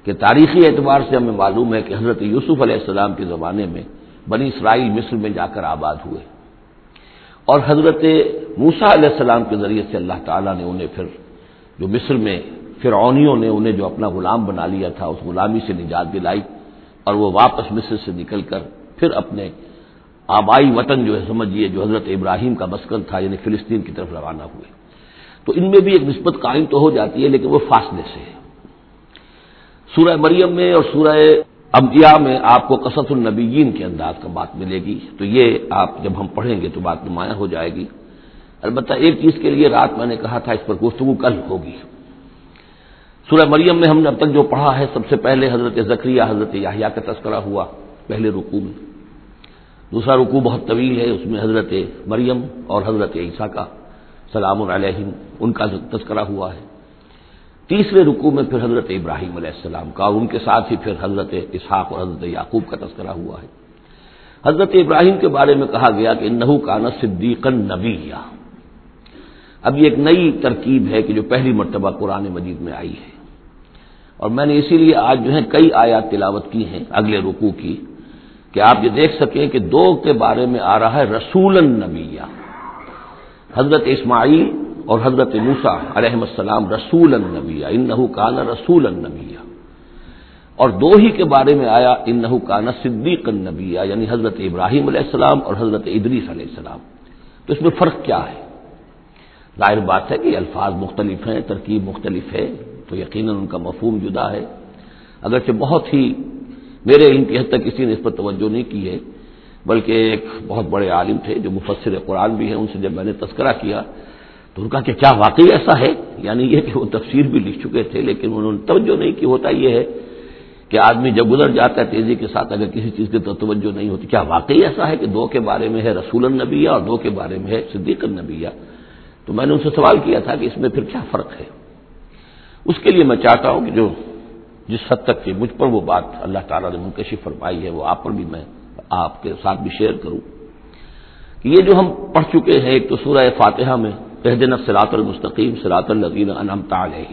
کہ تاریخی اعتبار سے ہمیں معلوم ہے کہ حضرت یوسف علیہ السلام کے زمانے میں بنی اسرائیل مصر میں جا کر آباد ہوئے۔ اور حضرت موسا علیہ السلام کے ذریعے سے اللہ تعالیٰ نے انہیں پھر جو مصر میں فرعونیوں نے انہیں جو اپنا غلام بنا لیا تھا، اس غلامی سے نجات دلائی اور وہ واپس مصر سے نکل کر پھر اپنے آبائی وطن جو ہے سمجھیے جو حضرت ابراہیم کا مسکن تھا یعنی فلسطین کی طرف روانہ ہوئے۔ تو ان میں بھی ایک نسبت قائم تو ہو جاتی ہے، لیکن وہ فاصلے سے ہے۔ سورہ مریم میں اور سورہ انبیاء میں آپ کو قصص النبیین کے انداز کا بات ملے گی۔ تو یہ آپ جب ہم پڑھیں گے تو بات نمایاں ہو جائے گی۔ البتہ ایک چیز کے لیے رات میں نے کہا تھا، اس پر گفتگو کل ہوگی۔ سورہ مریم میں ہم نے اب تک جو پڑھا ہے، سب سے پہلے حضرت ذکریہ حضرت یاہیا کا تذکرہ ہوا، پہلے رکوع میں۔ دوسرا رکوع بہت طویل ہے، اس میں حضرت مریم اور حضرت عیسیٰ کا سلام علیہم، ان کا تذکرہ ہوا ہے۔ تیسرے رکوع میں پھر حضرت ابراہیم علیہ السلام کا اور ان کے ساتھ ہی پھر حضرت اسحاق اور حضرت یعقوب کا تذکرہ ہوا ہے۔ حضرت ابراہیم کے بارے میں کہا گیا کہ نحو کانا صدیق نبی اب یہ ایک نئی ترکیب ہے کہ جو پہلی مرتبہ قرآن مجید میں آئی ہے۔ اور میں نے اسی لیے آج جو ہے کئی آیات تلاوت کی ہیں اگلے رکوع کی کہ آپ یہ دیکھ سکیں کہ دو کے بارے میں آ رہا ہے رسول النبیہ حضرت اسماعیل اور حضرت موسا علیہ السلام رسول النبیہ ان کان رسول النبیہ اور دو ہی کے بارے میں آیا ان کان صدیق النبیہ یعنی حضرت ابراہیم علیہ السلام اور حضرت ادریس علیہ السلام۔ تو اس میں فرق کیا ہے؟ ظاہر بات ہے کہ الفاظ مختلف ہیں، ترکیب مختلف ہے، تو یقیناً ان کا مفہوم جدا ہے۔ اگرچہ بہت ہی میرے علم کی حد تک کسی نے اس پر توجہ نہیں کی ہے، بلکہ ایک بہت بڑے عالم تھے جو مفسر قرآن بھی ہیں، ان سے جب میں نے تذکرہ کیا تو ان کا کہ کیا واقعی ایسا ہے؟ یعنی یہ کہ وہ تفسیر بھی لکھ چکے تھے، لیکن انہوں نے توجہ نہیں کی۔ ہوتا یہ ہے کہ آدمی جب گزر جاتا ہے تیزی کے ساتھ، اگر کسی چیز کی تو توجہ نہیں ہوتی۔ کیا واقعی ایسا ہے کہ دو کے بارے میں ہے رسول النبیہ اور دو کے بارے میں ہے صدیق النبیہ؟ تو میں نے ان سے سوال کیا تھا کہ اس میں پھر کیا فرق ہے؟ اس کے لیے میں چاہتا ہوں کہ جو جس حد تک کہ مجھ پر وہ بات اللہ تعالیٰ نے منکشی فرمائی ہے، وہ آپ پر بھی میں آپ کے ساتھ بھی شیئر کروں کہ یہ جو ہم پڑھ چکے ہیں، ایک تو سورہ فاتحہ میں دن سلاط المستقیم سلاط الدین علیہ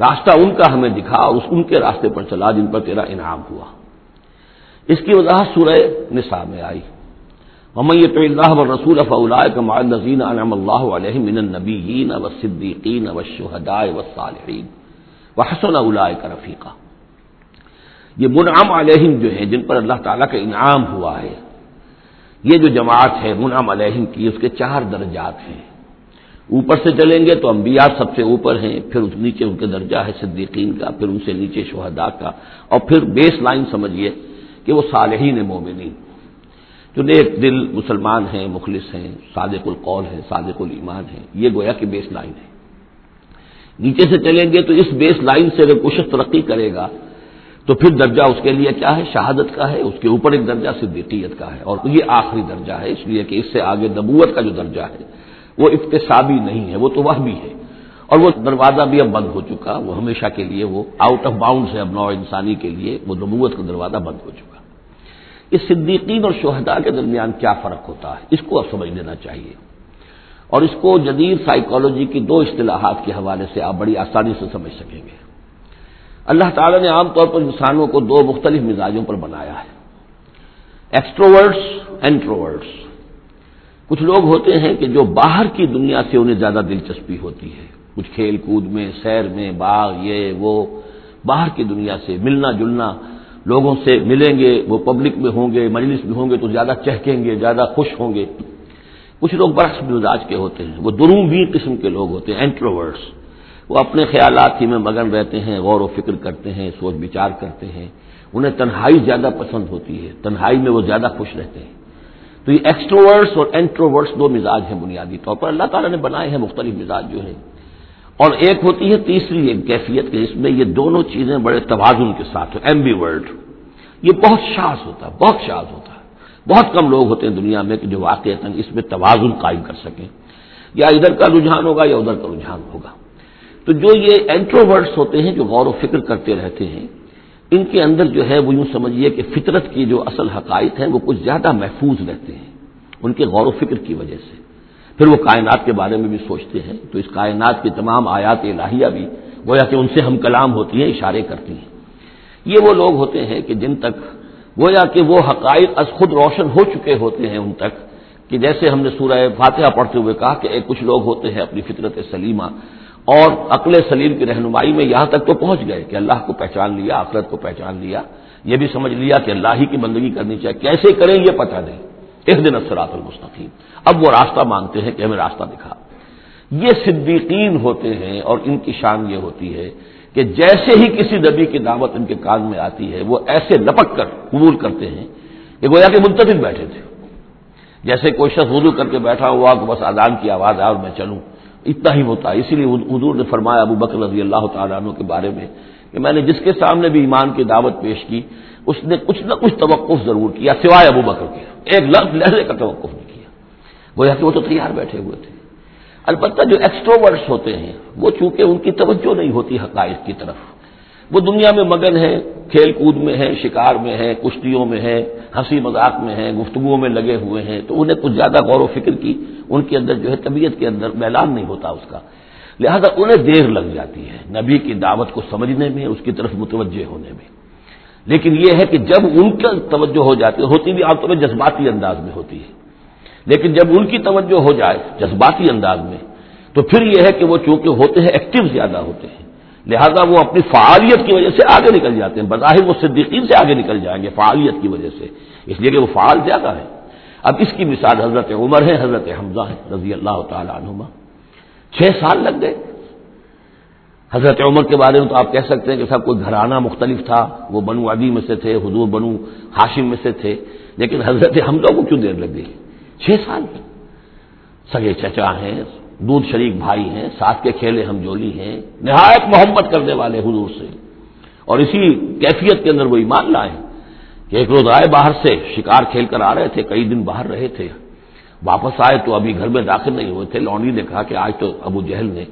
راستہ ان کا ہمیں دکھا اور اس ان کے راستے پر چلا جن پر تیرا انعام ہوا۔ اس کی وضاحت سورہ نساء میں آئی۔ محمد اللہ و رسول نذین انعم اللہ علیہ من النبیین و صدیقین و شہداء و صالحین و حسن کا رفیقہ یہ منعم علیہم جو ہیں، جن پر اللہ تعالیٰ کا انعام ہوا ہے، یہ جو جماعت ہے منعم علیہم کی، اس کے چار درجات ہیں۔ اوپر سے چلیں گے تو انبیاء سب سے اوپر ہیں، پھر اس نیچے ان کے درجہ ہے صدیقین کا، پھر ان سے نیچے شہداء کا، اور پھر بیس لائن سمجھیے کہ وہ صالحین مومنین۔ جو نیک دل مسلمان ہیں، مخلص ہیں، صادق القول ہیں، صادق الایمان ہیں، یہ گویا کہ بیس لائن ہے نیچے سے چلیں گے تو اس بیس لائن سے اگر کچھ ترقی کرے گا، تو پھر درجہ اس کے لیے کیا ہے؟ شہادت کا ہے، اس کے اوپر ایک درجہ صدیقیت کا ہے، اور یہ آخری درجہ ہے، اس لیے کہ اس سے آگے نبوت کا جو درجہ ہے وہ اقتصابی نہیں ہے، وہ تو وہ بھی ہے۔ اور وہ دروازہ بھی اب بند ہو چکا، وہ ہمیشہ کے لیے وہ آؤٹ آف باؤنڈ ہے، اب نو انسانی کے لیے وہ نبوت کا دروازہ بند ہو چکا۔ اس صدیقین اور شہداء کے درمیان کیا فرق ہوتا ہے؟ اس کو اب سمجھ لینا چاہیے۔ اور اس کو جدید سائیکالوجی کی دو اصطلاحات کے حوالے سے آپ بڑی آسانی سے سمجھ سکیں گے۔ اللہ تعالیٰ نے عام طور پر انسانوں کو دو مختلف مزاجوں پر بنایا ہے۔ ایکسٹروورڈس اینٹروورڈس کچھ لوگ ہوتے ہیں کہ جو باہر کی دنیا سے انہیں زیادہ دلچسپی ہوتی ہے۔ کچھ کھیل کود میں، سیر میں، باغ، یہ، وہ، باہر کی دنیا سے ملنا جلنا، لوگوں سے ملیں گے، وہ پبلک میں ہوں گے، مجلس میں ہوں گے تو زیادہ چہکیں گے، زیادہ خوش ہوں گے۔ کچھ لوگ برس مزاج کے ہوتے ہیں۔ وہ دروں بھی قسم کے لوگ ہوتے ہیں اینٹروورڈس وہ اپنے خیالات ہی میں مگن رہتے ہیں، غور و فکر کرتے ہیں سوچ بچار کرتے ہیں۔ انہیں تنہائی زیادہ پسند ہوتی ہے، تنہائی میں وہ زیادہ خوش رہتے ہیں۔ تو یہ ایکسٹروورس اور اینٹروورس دو مزاج ہیں بنیادی طور پر۔ اللہ تعالیٰ نے بنائے ہیں مختلف مزاج جو ہیں۔ اور ایک ہوتی ہے تیسری ایک کیفیت کے، اس میں یہ دونوں چیزیں بڑے توازن کے ساتھ ایم بی ورلڈ یہ بہت شاذ ہوتا ہے، بہت شاذ ہوتا ہے۔ بہت کم لوگ ہوتے ہیں دنیا میں کہ جو واقع اس میں توازن قائم کر سکیں۔ یا ادھر کا رجحان ہوگا یا ادھر کا رجحان ہوگا۔ تو جو یہ اینٹروورٹس ہوتے ہیں جو غور و فکر کرتے رہتے ہیں ان کے اندر جو ہے وہ یوں سمجھیے کہ فطرت کی جو اصل حقائق ہیں وہ کچھ زیادہ محفوظ رہتے ہیں، ان کے غور و فکر کی وجہ سے۔ پھر وہ کائنات کے بارے میں بھی سوچتے ہیں، تو اس کائنات کی تمام آیات الہیہ بھی گویا کہ ان سے ہم کلام ہوتی ہیں، اشارے کرتی ہیں۔ یہ وہ لوگ ہوتے ہیں کہ جن تک گویا کہ وہ حقائق از خود روشن ہو چکے ہوتے ہیں ان تک، کہ جیسے ہم نے سورہ فاتحہ پڑھتے ہوئے کہا کہ ایک کچھ لوگ ہوتے ہیں اپنی فطرت سلیمہ اور عقل سلیم کی رہنمائی میں یہاں تک تو پہنچ گئے کہ اللہ کو پہچان لیا، آخرت کو پہچان لیا، یہ بھی سمجھ لیا کہ اللہ ہی کی بندگی کرنی چاہیے۔ کیسے کریں یہ پتہ نہیں۔ ایک دن اثرات المستقیم۔ اب وہ راستہ مانگتے ہیں کہ ہمیں راستہ دکھا۔ یہ صدیقین ہوتے ہیں اور ان کی شان یہ ہوتی ہے کہ جیسے ہی کسی نبی کی دعوت ان کے کان میں آتی ہے، وہ ایسے لپک کر قبول کرتے ہیں کہ گویا کہ منتظر بیٹھے تھے۔ جیسے کوئی شخص وضو کر کے بیٹھا ہوا کہ بس آدان کی آواز آئے اور میں چلوں۔ اتنا ہی ہوتا ہے۔ اسی لیے حضور نے فرمایا ابو بکر رضی اللہ تعالیٰ عنہ کے بارے میں کہ میں نے جس کے سامنے بھی ایمان کی دعوت پیش کی، اس نے کچھ نہ کچھ توقف ضرور کیا، سوائے ابو بکر کے۔ ایک لفظ لہرے کا توقف نہیں کیا۔ گویا کہ وہ تو تیار بیٹھے ہوئے تھے۔ البتہ جو ایکسٹروورٹس ہوتے ہیں، وہ چونکہ ان کی توجہ نہیں ہوتی حقائق کی طرف۔ وہ دنیا میں مگن ہے کھیل کود میں ہے شکار میں ہے کشتیوں میں ہے ہنسی مذاق میں ہے گفتگو میں لگے ہوئے ہیں، تو انہیں کچھ زیادہ غور و فکر کی، ان کے اندر جو ہے طبیعت کے اندر میلان نہیں ہوتا اس کا۔ لہذا انہیں دیر لگ جاتی ہے نبی کی دعوت کو سمجھنے میں، اس کی طرف متوجہ ہونے میں۔ لیکن یہ ہے کہ جب ان کا توجہ ہو جاتی ہے ہوتی بھی آپ طور پر جذباتی انداز میں ہوتی ہے۔ لیکن جب ان کی توجہ ہو جائے جذباتی انداز میں، تو پھر یہ ہے کہ وہ چونکہ ہوتے ہیں، ایکٹیو زیادہ ہوتے ہیں۔ لہذا وہ اپنی فعالیت کی وجہ سے آگے نکل جاتے ہیں۔ بظاہر وہ صدیقین سے آگے نکل جائیں گے فعالیت کی وجہ سے۔ اس لیے کہ وہ فعال زیادہ ہے اب اس کی مثال حضرت عمر ہے، حضرت حمزہ ہے، رضی اللہ تعالی عنہما۔ چھ سال لگ گئے۔ حضرت عمر کے بارے میں تو آپ کہہ سکتے ہیں کہ سب کوئی گھرانہ مختلف تھا۔ وہ بنو ابی میں سے تھے، حضور بنو ہاشم میں سے تھے۔ لیکن حضرت حمزہ کو کیوں دیر لگ گئی؟ چھ سال۔ سگے چچا ہیں۔ دودھ شریک بھائی ہیں، ساتھ کے کھیلے ہم جولی ہیں، نہایت محبت کرنے والے حضور سے۔ اور اسی کیفیت کے اندر وہ ایمان لائے کہ ایک روز آئے باہر سے، شکار کھیل کر آ رہے تھے، کئی دن باہر رہے تھے۔ واپس آئے تو ابھی گھر میں داخل نہیں ہوئے تھے۔ لونڈی نے کہا کہ آج تو ابو جہل نے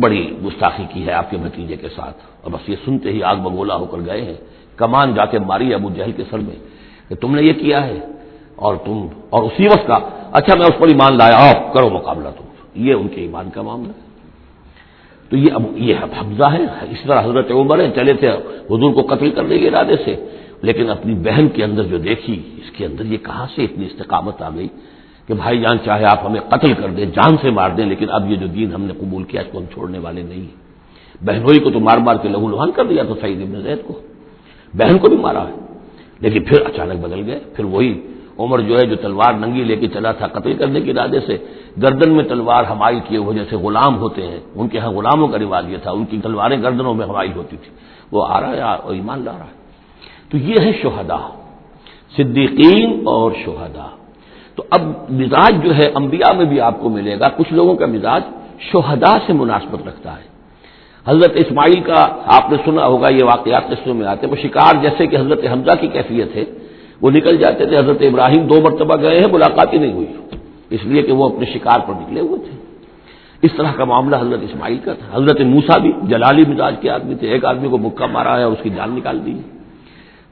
بڑی گستاخی کی ہے آپ کے بھتیجے کے ساتھ۔ اور بس یہ سنتے ہی آگ بگولا ہو کر گئے ہیں۔ کمان جا کے ماری ابو جہل کے سر میں کہ تم نے یہ کیا ہے؟ اور تم، اور اسی وقت کا اچھا میں اس پر ایمان لایا آپ کرو مقابلہ تم۔ یہ ان کے ایمان کا معاملہ ہے۔ تو یہ اب یہ حفظہ ہے، اس طرح حضرت عمر ہے چلے تھے حضور کو قتل کرنے کے ارادے سے۔ لیکن اپنی بہن کے اندر جو دیکھی، اس کے اندر یہ کہاں سے اتنی استقامت آ گئی کہ بھائی جان چاہے آپ ہمیں قتل کر دیں، جان سے مار دیں، لیکن اب یہ جو دین ہم نے قبول کیا، اس کو ہم چھوڑنے والے نہیں ہیں۔ بہنوئی کو تو مار مار کے لہو لوہان کر دیا تو سعید ابن زید کو۔ بہن کو بھی مارا ہے، لیکن پھر اچانک بدل گئے، پھر وہی عمر جو ہے جو تلوار ننگی لے کے چلا تھا قتل کرنے کے ارادے سے، گردن میں تلوار ہمائی کیے ہوئے جیسے غلام ہوتے ہیں۔ ان کے ہاں غلاموں کا رواج یہ تھا، ان کی تلواریں گردنوں میں ہمائی ہوتی تھی وہ آ رہا ہے اور ایمان لا رہا ہے۔ تو یہ ہے شہدا صدیقین اور شہدا تو اب مزاج جو ہے انبیاء میں بھی آپ کو ملے گا۔ کچھ لوگوں کا مزاج شہدا سے مناسبت رکھتا ہے۔ حضرت اسماعیل کا آپ نے سنا ہوگا، یہ واقعات قصوں میں آتے ہیں۔ وہ شکار جیسے کہ حضرت حمزہ کی کیفیت ہے۔ وہ نکل جاتے تھے، حضرت ابراہیم دو مرتبہ گئے ہیں، ملاقات ہی نہیں ہوئی۔ اس لیے کہ وہ اپنے شکار پر نکلے ہوئے تھے۔ اس طرح کا معاملہ حضرت اسماعیل کا تھا۔ حضرت موسا بھی جلالی مزاج کے آدمی تھے۔ ایک آدمی کو مکہ مارا ہے اور اس کی جان نکال دی۔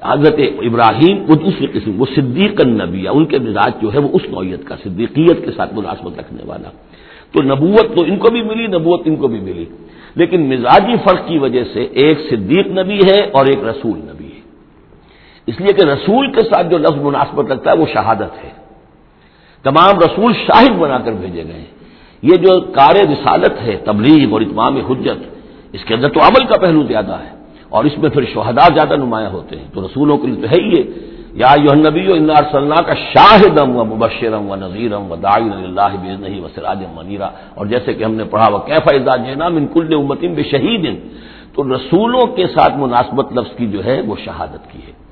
حضرت ابراہیم وہ دوسری قسم، وہ صدیق النبی ان کے مزاج جو ہے وہ اس نوعیت کا، صدیقیت کے ساتھ ملازمت رکھنے والا۔ تو نبوت تو ان کو بھی ملی، نبوت ان کو بھی ملی۔ لیکن مزاجی فرق کی وجہ سے ایک صدیق نبی ہے اور ایک رسول نبی۔ اس لیے کہ رسول کے ساتھ جو لفظ مناسبت رکھتا ہے وہ شہادت ہے۔ تمام رسول شاہد بنا کر بھیجے گئے یہ جو کار رسالت ہے، تبلیغ اور اتمام حجت، اس کے اندر تو عمل کا پہلو زیادہ ہے۔ اور اس میں پھر شہدا زیادہ نمایاں ہوتے ہیں۔ تو رسولوں کے لیے تو ہے ہی یا یو نبی و کا شاہدم و مبشرم و نذیرم و داعین اللہ نہیں و سراج منیرا۔ اور جیسے کہ ہم نے پڑھا وہ کیفا جینا من کل امتم بے شہید تو رسولوں کے ساتھ مناسبت لفظ کی جو ہے، وہ شہادت کی ہے۔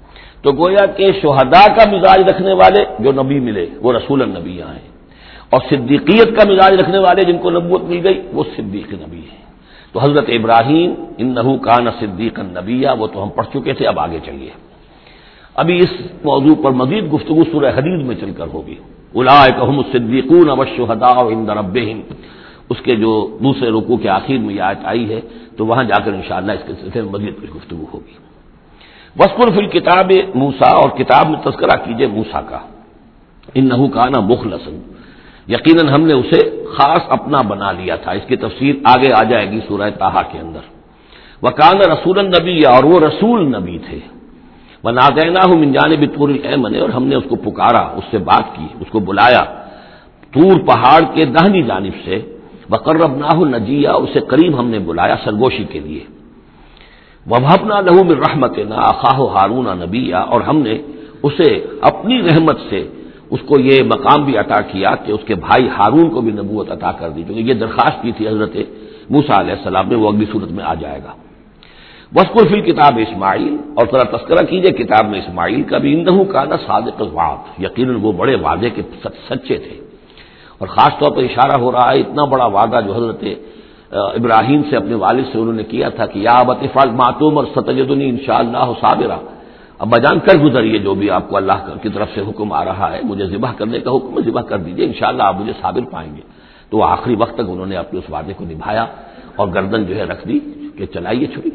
تو گویا کہ شہدا کا مزاج رکھنے والے جو نبی ملے، وہ رسول النبی یہاں ہیں۔ اور صدیقیت کا مزاج رکھنے والے جن کو نبوت مل گئی، وہ صدیق نبی ہے تو حضرت ابراہیم ان نحو کان صدیق النبیہ وہ تو ہم پڑھ چکے تھے، اب آگے چلیے۔ ابھی اس موضوع پر مزید گفتگو سورہ حدید میں چل کر ہوگی۔ الاحم صدیقون ابشہدا رب اس کے جو دوسرے رکوع کے آخر میں یہ آئی ہے، تو وہاں جا کر انشاءاللہ اس کے سلسلے میں مزید کچھ گفتگو ہوگی۔ وسپر فل کتاب موسا اور کتاب میں تذکرہ کیجیے موسا کا۔ ان نحو کانا مخلصن یقیناً ہم نے اسے خاص اپنا بنا لیا تھا۔ اس کی تفسیر آگے آ جائے گی سورہ تاہا کے اندر۔ وہ کان رسول نبی اور وہ رسول نبی تھے۔ وہ نادینا ہوں منجان بھی تور اور ہم نے اس کو پکارا، اس سے بات کی، اس کو بلایا۔ تور پہاڑ کے دہنی جانب سے۔ بقرب نہ نجیا اسے قریب ہم نے بلایا سرگوشی کے لیے۔ وبنا لہو میں رحمت نہ اخاہ ہارون نبیا اور ہم نے اسے اپنی رحمت سے، اس کو یہ مقام بھی عطا کیا کہ اس کے بھائی ہارون کو بھی نبوت عطا کر دی کیونکہ یہ درخواست کی تھی حضرت موسا علیہ السلام نے وہ اگلی صورت میں آ جائے گا۔ وسکر فی کتاب اسماعیل اور ذرا تذکرہ کیجیے، کتاب میں اسماعیل کا بھی اندہ کا نا صادق واد یقیناً وہ بڑے وعدے کے سچے تھے۔ اور خاص طور پر اشارہ ہو رہا ہے، اتنا بڑا وعدہ جو حضرت ابراہیم سے اپنے والد سے انہوں نے کیا تھا کہ یا بطفال ماتوم اور ستجدنی ان شاء اللہ صابرہ اب بجان کر گزریے جو بھی آپ کو اللہ کی طرف سے حکم آ رہا ہے، مجھے ذبح کرنے کا حکم ذبح کر دیجیے انشاءاللہ آپ مجھے صابر پائیں گے۔ تو آخری وقت تک انہوں نے اپنے اس وعدے کو نبھایا اور گردن جو ہے رکھ دی کہ چلائیے چھری۔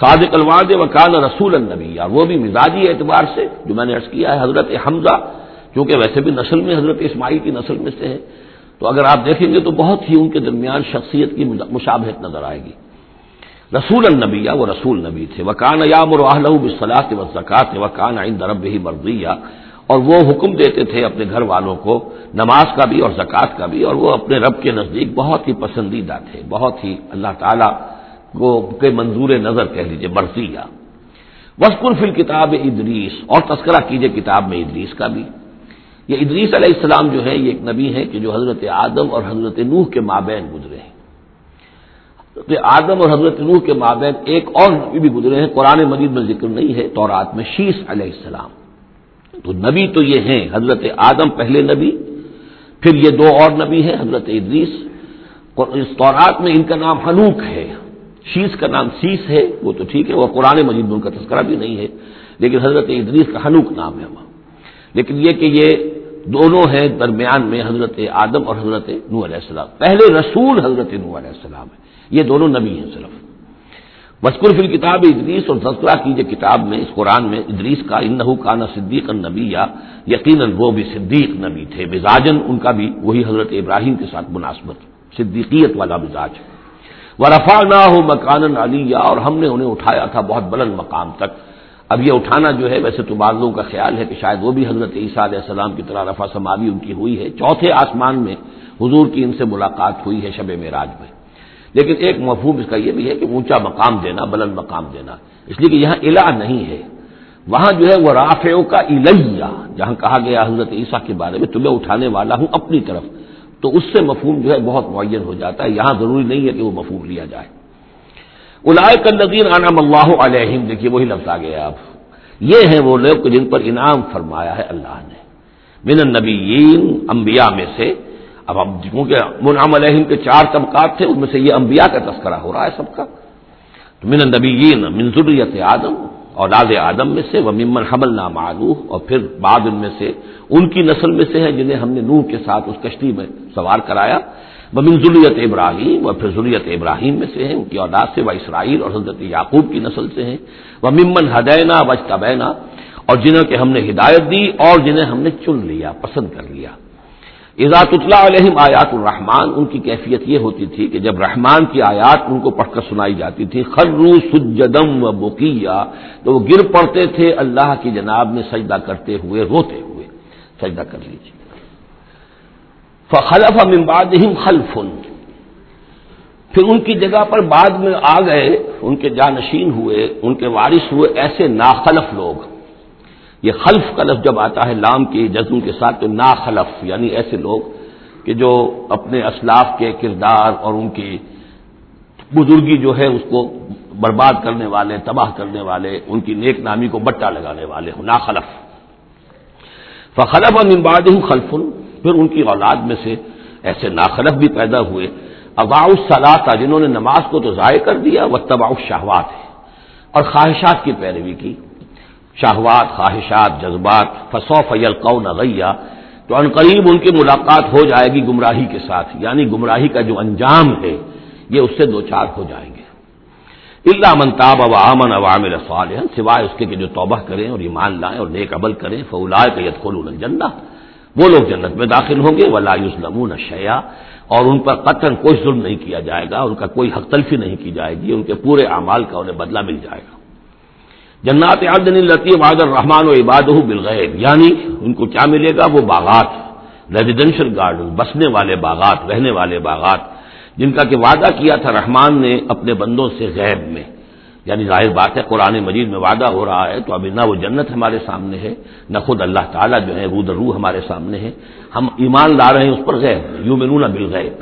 صادق الواد وکان رسول النبی، اور وہ بھی مزاجی اعتبار سے جو میں نے عرض کیا ہے، حضرت حمزہ کیونکہ ویسے بھی نسل میں حضرت اسماعیل کی نسل میں سے ہے تو اگر آپ دیکھیں گے تو بہت ہی ان کے درمیان شخصیت کی مشابہت نظر آئے گی۔ رسول النبی، وہ رسول نبی تھے۔ وکان یا مرحل بصلاح و زکات وکان آئند درب ہی مرضیہ۔ اور وہ حکم دیتے تھے اپنے گھر والوں کو نماز کا بھی اور زکوٰۃ کا بھی۔ اور وہ اپنے رب کے نزدیک بہت ہی پسندیدہ تھے۔ بہت ہی اللہ تعالیٰ کو کے منظور نظر کہہ لیجیے مرضیہ۔ وسکن فل کتاب ادریس، اور تذکرہ کیجیے کتاب میں ادریس کا بھی۔ یہ ادریس علیہ السلام جو ہے یہ ایک نبی ہے کہ جو حضرت آدم اور حضرت نوح کے مابین گزرے ہیں۔ حضرت آدم اور حضرت نوح کے مابین ایک اور نبی بھی گزرے ہیں۔ قرآن مجید میں ذکر نہیں ہے تورات میں شیش علیہ السلام۔ تو نبی تو یہ ہیں، حضرت آدم پہلے نبی، پھر یہ دو اور نبی ہیں، حضرت ادریس۔ اس تورات میں ان کا نام حنوک ہے۔ شیش کا نام سیس ہے، وہ تو ٹھیک ہے، وہ قرآن مجید میں ان کا تذکرہ بھی نہیں ہے، لیکن حضرت ادریس کا حنوک نام ہے۔ وہاں لیکن یہ کہ یہ دونوں ہیں درمیان میں حضرت آدم اور حضرت نو علیہ السلام۔ پہلے رسول حضرت نو علیہ السلام ہے یہ دونوں نبی ہیں صرف۔ مسکر فل کتاب ادریس اور تذکرہ کیجیے کتاب میں، اس قرآن میں، ادریس کا ان کانا صدیق النبی یا یقیناً وہ بھی صدیق نبی تھے۔ مزاجن ان کا بھی وہی حضرت ابراہیم کے ساتھ مناسبت، صدیقیت والا مزاج۔ وہ رفا نہ ہو مکان علی اور ہم نے انہیں اٹھایا تھا بہت بلند مقام تک۔ اب یہ اٹھانا جو ہے، ویسے تو بعض لوگوں کا خیال ہے کہ شاید وہ بھی حضرت عیسیٰ علیہ السلام کی طرح رفا سماوی ان کی ہوئی ہے۔ چوتھے آسمان میں حضور کی ان سے ملاقات ہوئی ہے شب معراج میں۔ لیکن ایک مفہوم اس کا یہ بھی ہے کہ اونچا مقام دینا، بلند مقام دینا۔ اس لیے کہ یہاں الہ نہیں ہے۔ وہاں جو ہے، وہ رافیوں کا الیہ، جہاں کہا گیا حضرت عیسیٰ کے بارے میں، تمہیں اٹھانے والا ہوں اپنی طرف۔ تو اس سے مفہوم جو ہے، بہت معین ہو جاتا ہے۔ یہاں ضروری نہیں ہے کہ وہ مفہوم لیا جائے۔ الائے النظیر انعام اللہ علیہم، دیکھیے وہی لفظ آ گیا اب۔ یہ ہیں وہ لوگ جن پر انعام فرمایا ہے اللہ نے۔ من النبیین، انبیاء میں سے۔ اب اب کیونکہ منعم علیہم کے چار طبقات تھے، ان میں سے یہ انبیاء کا تذکرہ ہو رہا ہے سب کا۔ تو من النبیین، من ذریت آدم، اولاد آدم میں سے وہ ممن حمل نام اور پھر بعد ان میں سے، ان کی نسل میں سے ہے جنہیں ہم نے نوح کے ساتھ اس کشتی میں سوار کرایا۔ وہ ضروریت ابراہیم، اور پھر ضروریت ابراہیم میں سے ہیں، ان کی اولاد سے، وہ اسرائیل اور حضرت یعقوب کی نسل سے ہیں۔ وہ ممن ہدینا وج تبینا اور جنہیں کہ ہم نے ہدایت دی اور جنہیں ہم نے چن لیا، پسند کر لیا۔ اطلاع علیہم آیات الرحمان ان کی کیفیت یہ ہوتی تھی کہ جب رحمان کی آیات ان کو پڑھ کر سنائی جاتی تھی خرو سجدم و بکیا تو وہ گر پڑتے تھے، اللہ کی جناب میں سجدہ کرتے ہوئے، روتے ہوئے سجدہ کر لیجیے فخلف امباد خلف. پھر ان کی جگہ پر بعد میں آ گئے، ان کے جانشین ہوئے، ان کے وارث ہوئے، ایسے ناخلف لوگ. یہ خلف کا لفظ جب آتا ہے لام کی جزم کے ساتھ، تو نا خلف یعنی ایسے لوگ کہ جو اپنے اسلاف کے کردار اور ان کی بزرگی جو ہے، اس کو برباد کرنے والے، تباہ کرنے والے، ان کی نیک نامی کو بٹا لگانے والے ہوں نا خلف فخلف اور نمباد ہوں خلفن پھر ان کی اولاد میں سے ایسے ناخلف بھی پیدا ہوئے۔ اباؤ صلاح جنہوں نے نماز کو تو ضائع کر دیا وہ تباؤ شہوات ہے اور خواہشات کی پیروی کی۔ شہوات، خواہشات، جذبات فسو فیل قو نغیا تو عنقریب ان کی ملاقات ہو جائے گی گمراہی کے ساتھ۔ یعنی گمراہی کا جو انجام ہے، یہ اس سے دو چار ہو جائیں گے۔ اللہ منتاب و امن عوام رسوال سوائے اس کے کہ جو توبہ کریں اور ایمان لائیں اور نیک عمل کریں فولا کے یت خول وہ لوگ جنت میں داخل ہوں گے، ولا یوسلم شیا اور ان پر قطن کوئی ظلم نہیں کیا جائے گا، ان کا کوئی حق تلفی نہیں کی جائے گی، ان کے پورے اعمال کا انہیں بدلہ مل جائے گا۔ جنات عدن التی واد الرحمان و عباد بالغیب یعنی ان کو کیا ملے گا؟ وہ باغات ریزیڈینشل گارڈن بسنے والے باغات، رہنے والے باغات۔ جن کا کہ وعدہ کیا تھا رحمان نے اپنے بندوں سے غیب میں۔ یعنی ظاہر بات ہے قرآن مجید میں وعدہ ہو رہا ہے تو ابھی نہ وہ جنت ہمارے سامنے ہے، نہ خود اللہ تعالیٰ جو ہے رود روح ہمارے سامنے ہے۔ ہم ایمان لا رہے ہیں اس پر غیب یوں منون بالغیب۔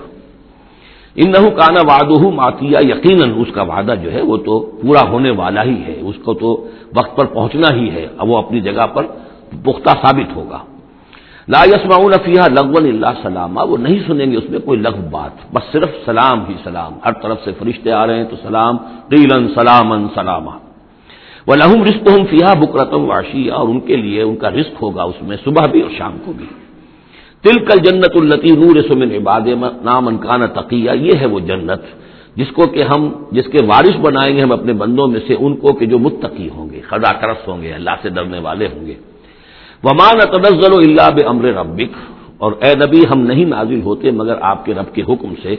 ان نحو کانا واد ماتیا یقیناً، اس کا وعدہ جو ہے وہ تو پورا ہونے والا ہی ہے، اس کو تو وقت پر پہنچنا ہی ہے اب وہ اپنی جگہ پر پختہ ثابت ہوگا۔ لا یسما فیحہ لغون اللہ سلامہ وہ نہیں سنیں گے اس میں کوئی لغ بات، بس صرف سلام ہی سلام، ہر طرف سے فرشتے آ رہے ہیں تو سلام قیلن سلامن سلامہ وہ لہم رسک ہوں فیحا بکرتم واشیا اور ان کے لیے ان کا رسک ہوگا اس میں صبح بھی اور شام کو بھی۔ تل کل جنت التی نور سمن عباد نام انکان تقیہ یہ ہے وہ جنت، جس کو کہ ہم، جس کے وارث بنائیں گے ہم اپنے بندوں میں سے ان کو کہ جو متقی ہوں گے خدا کرس ہوں گے، اللہ سے ڈرنے والے ہوں گے۔ ومان تنزل اللہ بمر ربک اور اے نبی ہم نہیں نازل ہوتے مگر آپ کے رب کے حکم سے۔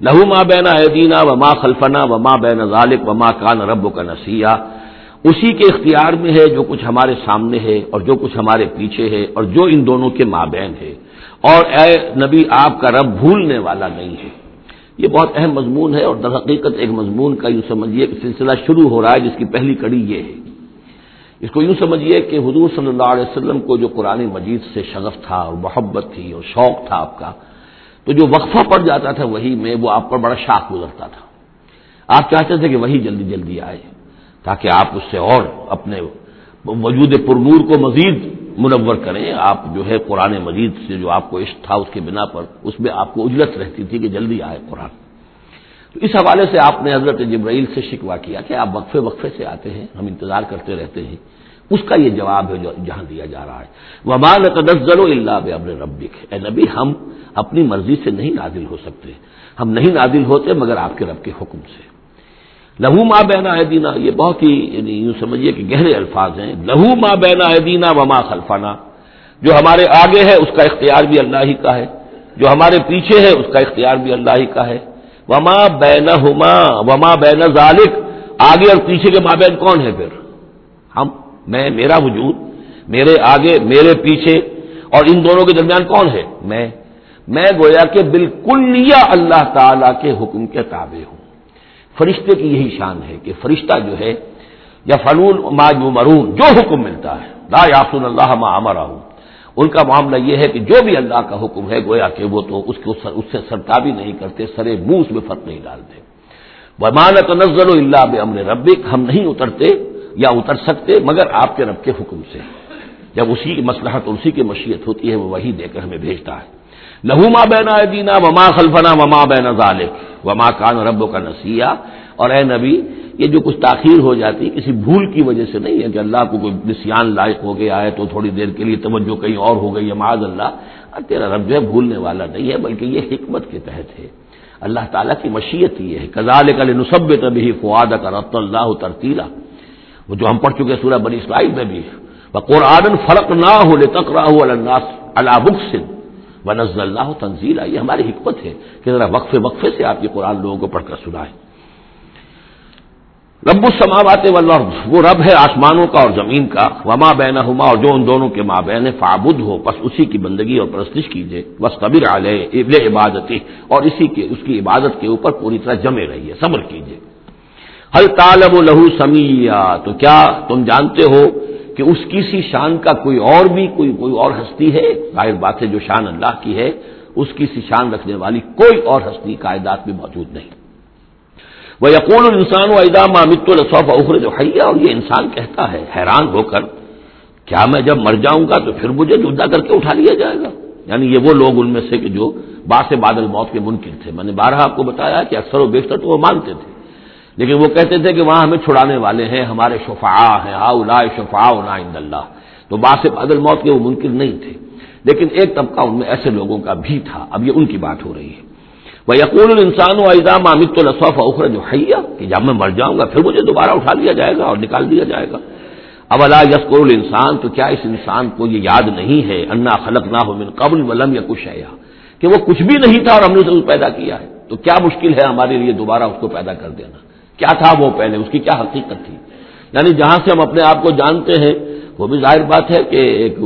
لہو ماں بینا دینا وما خلفنا وما بین ذالک وما کان رب کا نسیہ اسی کے اختیار میں ہے جو کچھ ہمارے سامنے ہے اور جو کچھ ہمارے پیچھے ہے اور جو ان دونوں کے مابین ہے۔ اور اے نبی آپ کا رب بھولنے والا نہیں ہے۔ یہ بہت اہم مضمون ہے اور در حقیقت ایک مضمون کا یوں سمجھیے کہ سلسلہ شروع ہو رہا ہے جس کی پہلی کڑی یہ ہے۔ اس کو یوں سمجھیے کہ حضور صلی اللہ علیہ وسلم کو جو قرآن مجید سے شغف تھا اور محبت تھی اور شوق تھا آپ کا، تو جو وقفہ پڑ جاتا تھا وہی میں وہ آپ پر بڑا شاخ گزرتا تھا۔ آپ چاہتے تھے کہ وہی جلدی جلدی آئے تاکہ آپ اس سے اور اپنے وجود پرنور کو مزید منور کریں۔ آپ جو ہے قرآن مجید سے جو آپ کو عشق تھا اس کے بنا پر اس میں آپ کو اجلت رہتی تھی کہ جلدی آئے قرآن۔ تو اس حوالے سے آپ نے حضرت جبرائیل سے شکوا کیا کہ آپ وقفے وقفے سے آتے ہیں، ہم انتظار کرتے رہتے ہیں۔ اس کا یہ جواب ہے جو جہاں دیا جا رہا ہے۔ ومان تدزل و اللہ ابر ربک اے نبی، ہم اپنی مرضی سے نہیں نازل ہو سکتے۔ ہم نہیں نازل ہوتے مگر آپ کے رب کے حکم سے۔ لہو ماں بینا ہے دینا یہ بہت ہی یعنی یوں سمجھیے کہ گہرے الفاظ ہیں۔ لہو ماں بینا ہے دینا وما خلفانہ جو ہمارے آگے ہے اس کا اختیار بھی اللہ ہی کا ہے۔ جو ہمارے پیچھے ہے اس کا اختیار بھی اللہ ہی کا ہے۔ وما بین ہما وما بین ذالک آگے اور پیچھے کے مابین کون ہے پھر؟ ہم، میں، میرا وجود، میرے آگے، میرے پیچھے، اور ان دونوں کے درمیان کون ہے؟ میں۔ میں گویا کہ بالکل اللہ تعالی کے حکم کے تابع ہوں۔ فرشتے کی یہی شان ہے کہ فرشتہ جو ہے یا فلون ما جو مرون جو حکم ملتا ہے۔ لا یاسن اللہ ما امرا ہوں ان کا معاملہ یہ ہے کہ جو بھی اللہ کا حکم ہے، گویا کہ وہ تو اس کو اس سے سرتابی نہیں کرتے سرے منہ اس میں فرق نہیں ڈالتے۔ مانت نزل اللہ بے امن ربک ہم نہیں اترتے یا اتر سکتے مگر آپ کے رب کے حکم سے۔ جب اسی کی مسلحت اسی کی مشیت ہوتی ہے، وہ وہی دے کر ہمیں بھیجتا ہے۔ لہما بینا دینا وما خلفنا وما بین ظالق وما کان رب کا نسیہ اور اے نبی یہ جو کچھ تاخیر ہو جاتی کسی بھول کی وجہ سے نہیں ہے کہ اللہ کو کوئی نسیان لائق ہو گیا ہے تو تھوڑی دیر کے لیے توجہ کہیں اور ہو گئی ہے، معاذ اللہ۔ تیرا رب جو ہے بھولنے والا نہیں ہے، بلکہ یہ حکمت کے تحت ہے۔ اللہ تعالیٰ کی مشیت یہ ہے۔ کزال کل نصب تبھی فواد کا رت اللہ ترتیلا۔ وہ جو ہم پڑھ چکے سورہ بنی اسرائیل میں بھی۔ قرآن فرق نہ ہو لے تک راہ اللہ بکسن و نزل اللہ تنزیلا۔ یہ ہماری حکمت ہے کہ ذرا وقفے وقفے سے آپ یہ قرآن لوگوں کو پڑھ کر سنائیں۔ رب السماوات والارض، وہ رب ہے آسمانوں کا اور زمین کا۔ وما بین اور جو ان دونوں کے ماں بین فابد ہو، بس اسی کی بندگی اور پرستش کیجیے بس قبر علیہ ابل عبادتی اور اسی کے، اس کی عبادت کے اوپر پوری طرح جمے رہیے، صبر کیجیے ہل طالب لہو سمیا تو کیا تم جانتے ہو کہ اس کی سی شان کا کوئی اور بھی، کوئی کوئی اور ہستی ہے؟ ظاہر بات ہے، جو شان اللہ کی ہے، اس کی سی شان رکھنے والی کوئی اور ہستی کائدات میں موجود نہیں۔ وہ یقون انسان و ادا مت الصوف اخر جو حیا اور یہ انسان کہتا ہے، حیران ہو کر، کیا میں جب مر جاؤں گا تو پھر مجھے جدا کر کے اٹھا لیا جائے گا؟ یعنی یہ وہ لوگ ان میں سے کہ جو باس بادل موت کے منکر تھے۔ میں نے بارہ آپ کو بتایا کہ اکثر و بیشتر تو وہ مانتے تھے۔ لیکن وہ کہتے تھے کہ وہاں ہمیں چھڑانے والے ہیں، ہمارے شفا ہیں ہا شفا اللہ۔ تو باس بادل موت کے وہ منکر نہیں تھے۔ لیکن ایک طبقہ ان میں ایسے لوگوں کا بھی تھا۔ اب یہ ان کی بات ہو رہی ہے۔ وہ یقول انسان و اعظام امت الصف اخر جو حیا کہ جب میں مر جاؤں گا پھر مجھے دوبارہ اٹھا لیا جائے گا اور نکال دیا جائے گا۔ اب اللہ یسکر انسان تو کیا اس انسان کو یہ یاد نہیں ہے؟ انا خلق نہ ہو من قبل ولم یا کچھ ہے کہ وہ کچھ بھی نہیں تھا اور ہم نے اسے پیدا کیا ہے۔ تو کیا مشکل ہے ہمارے لیے دوبارہ اس کو پیدا کر دینا؟ کیا تھا وہ پہلے؟ اس کی کیا حقیقت تھی؟ یعنی جہاں سے ہم اپنے آپ کو جانتے ہیں وہ بھی ظاہر بات ہے کہ ایک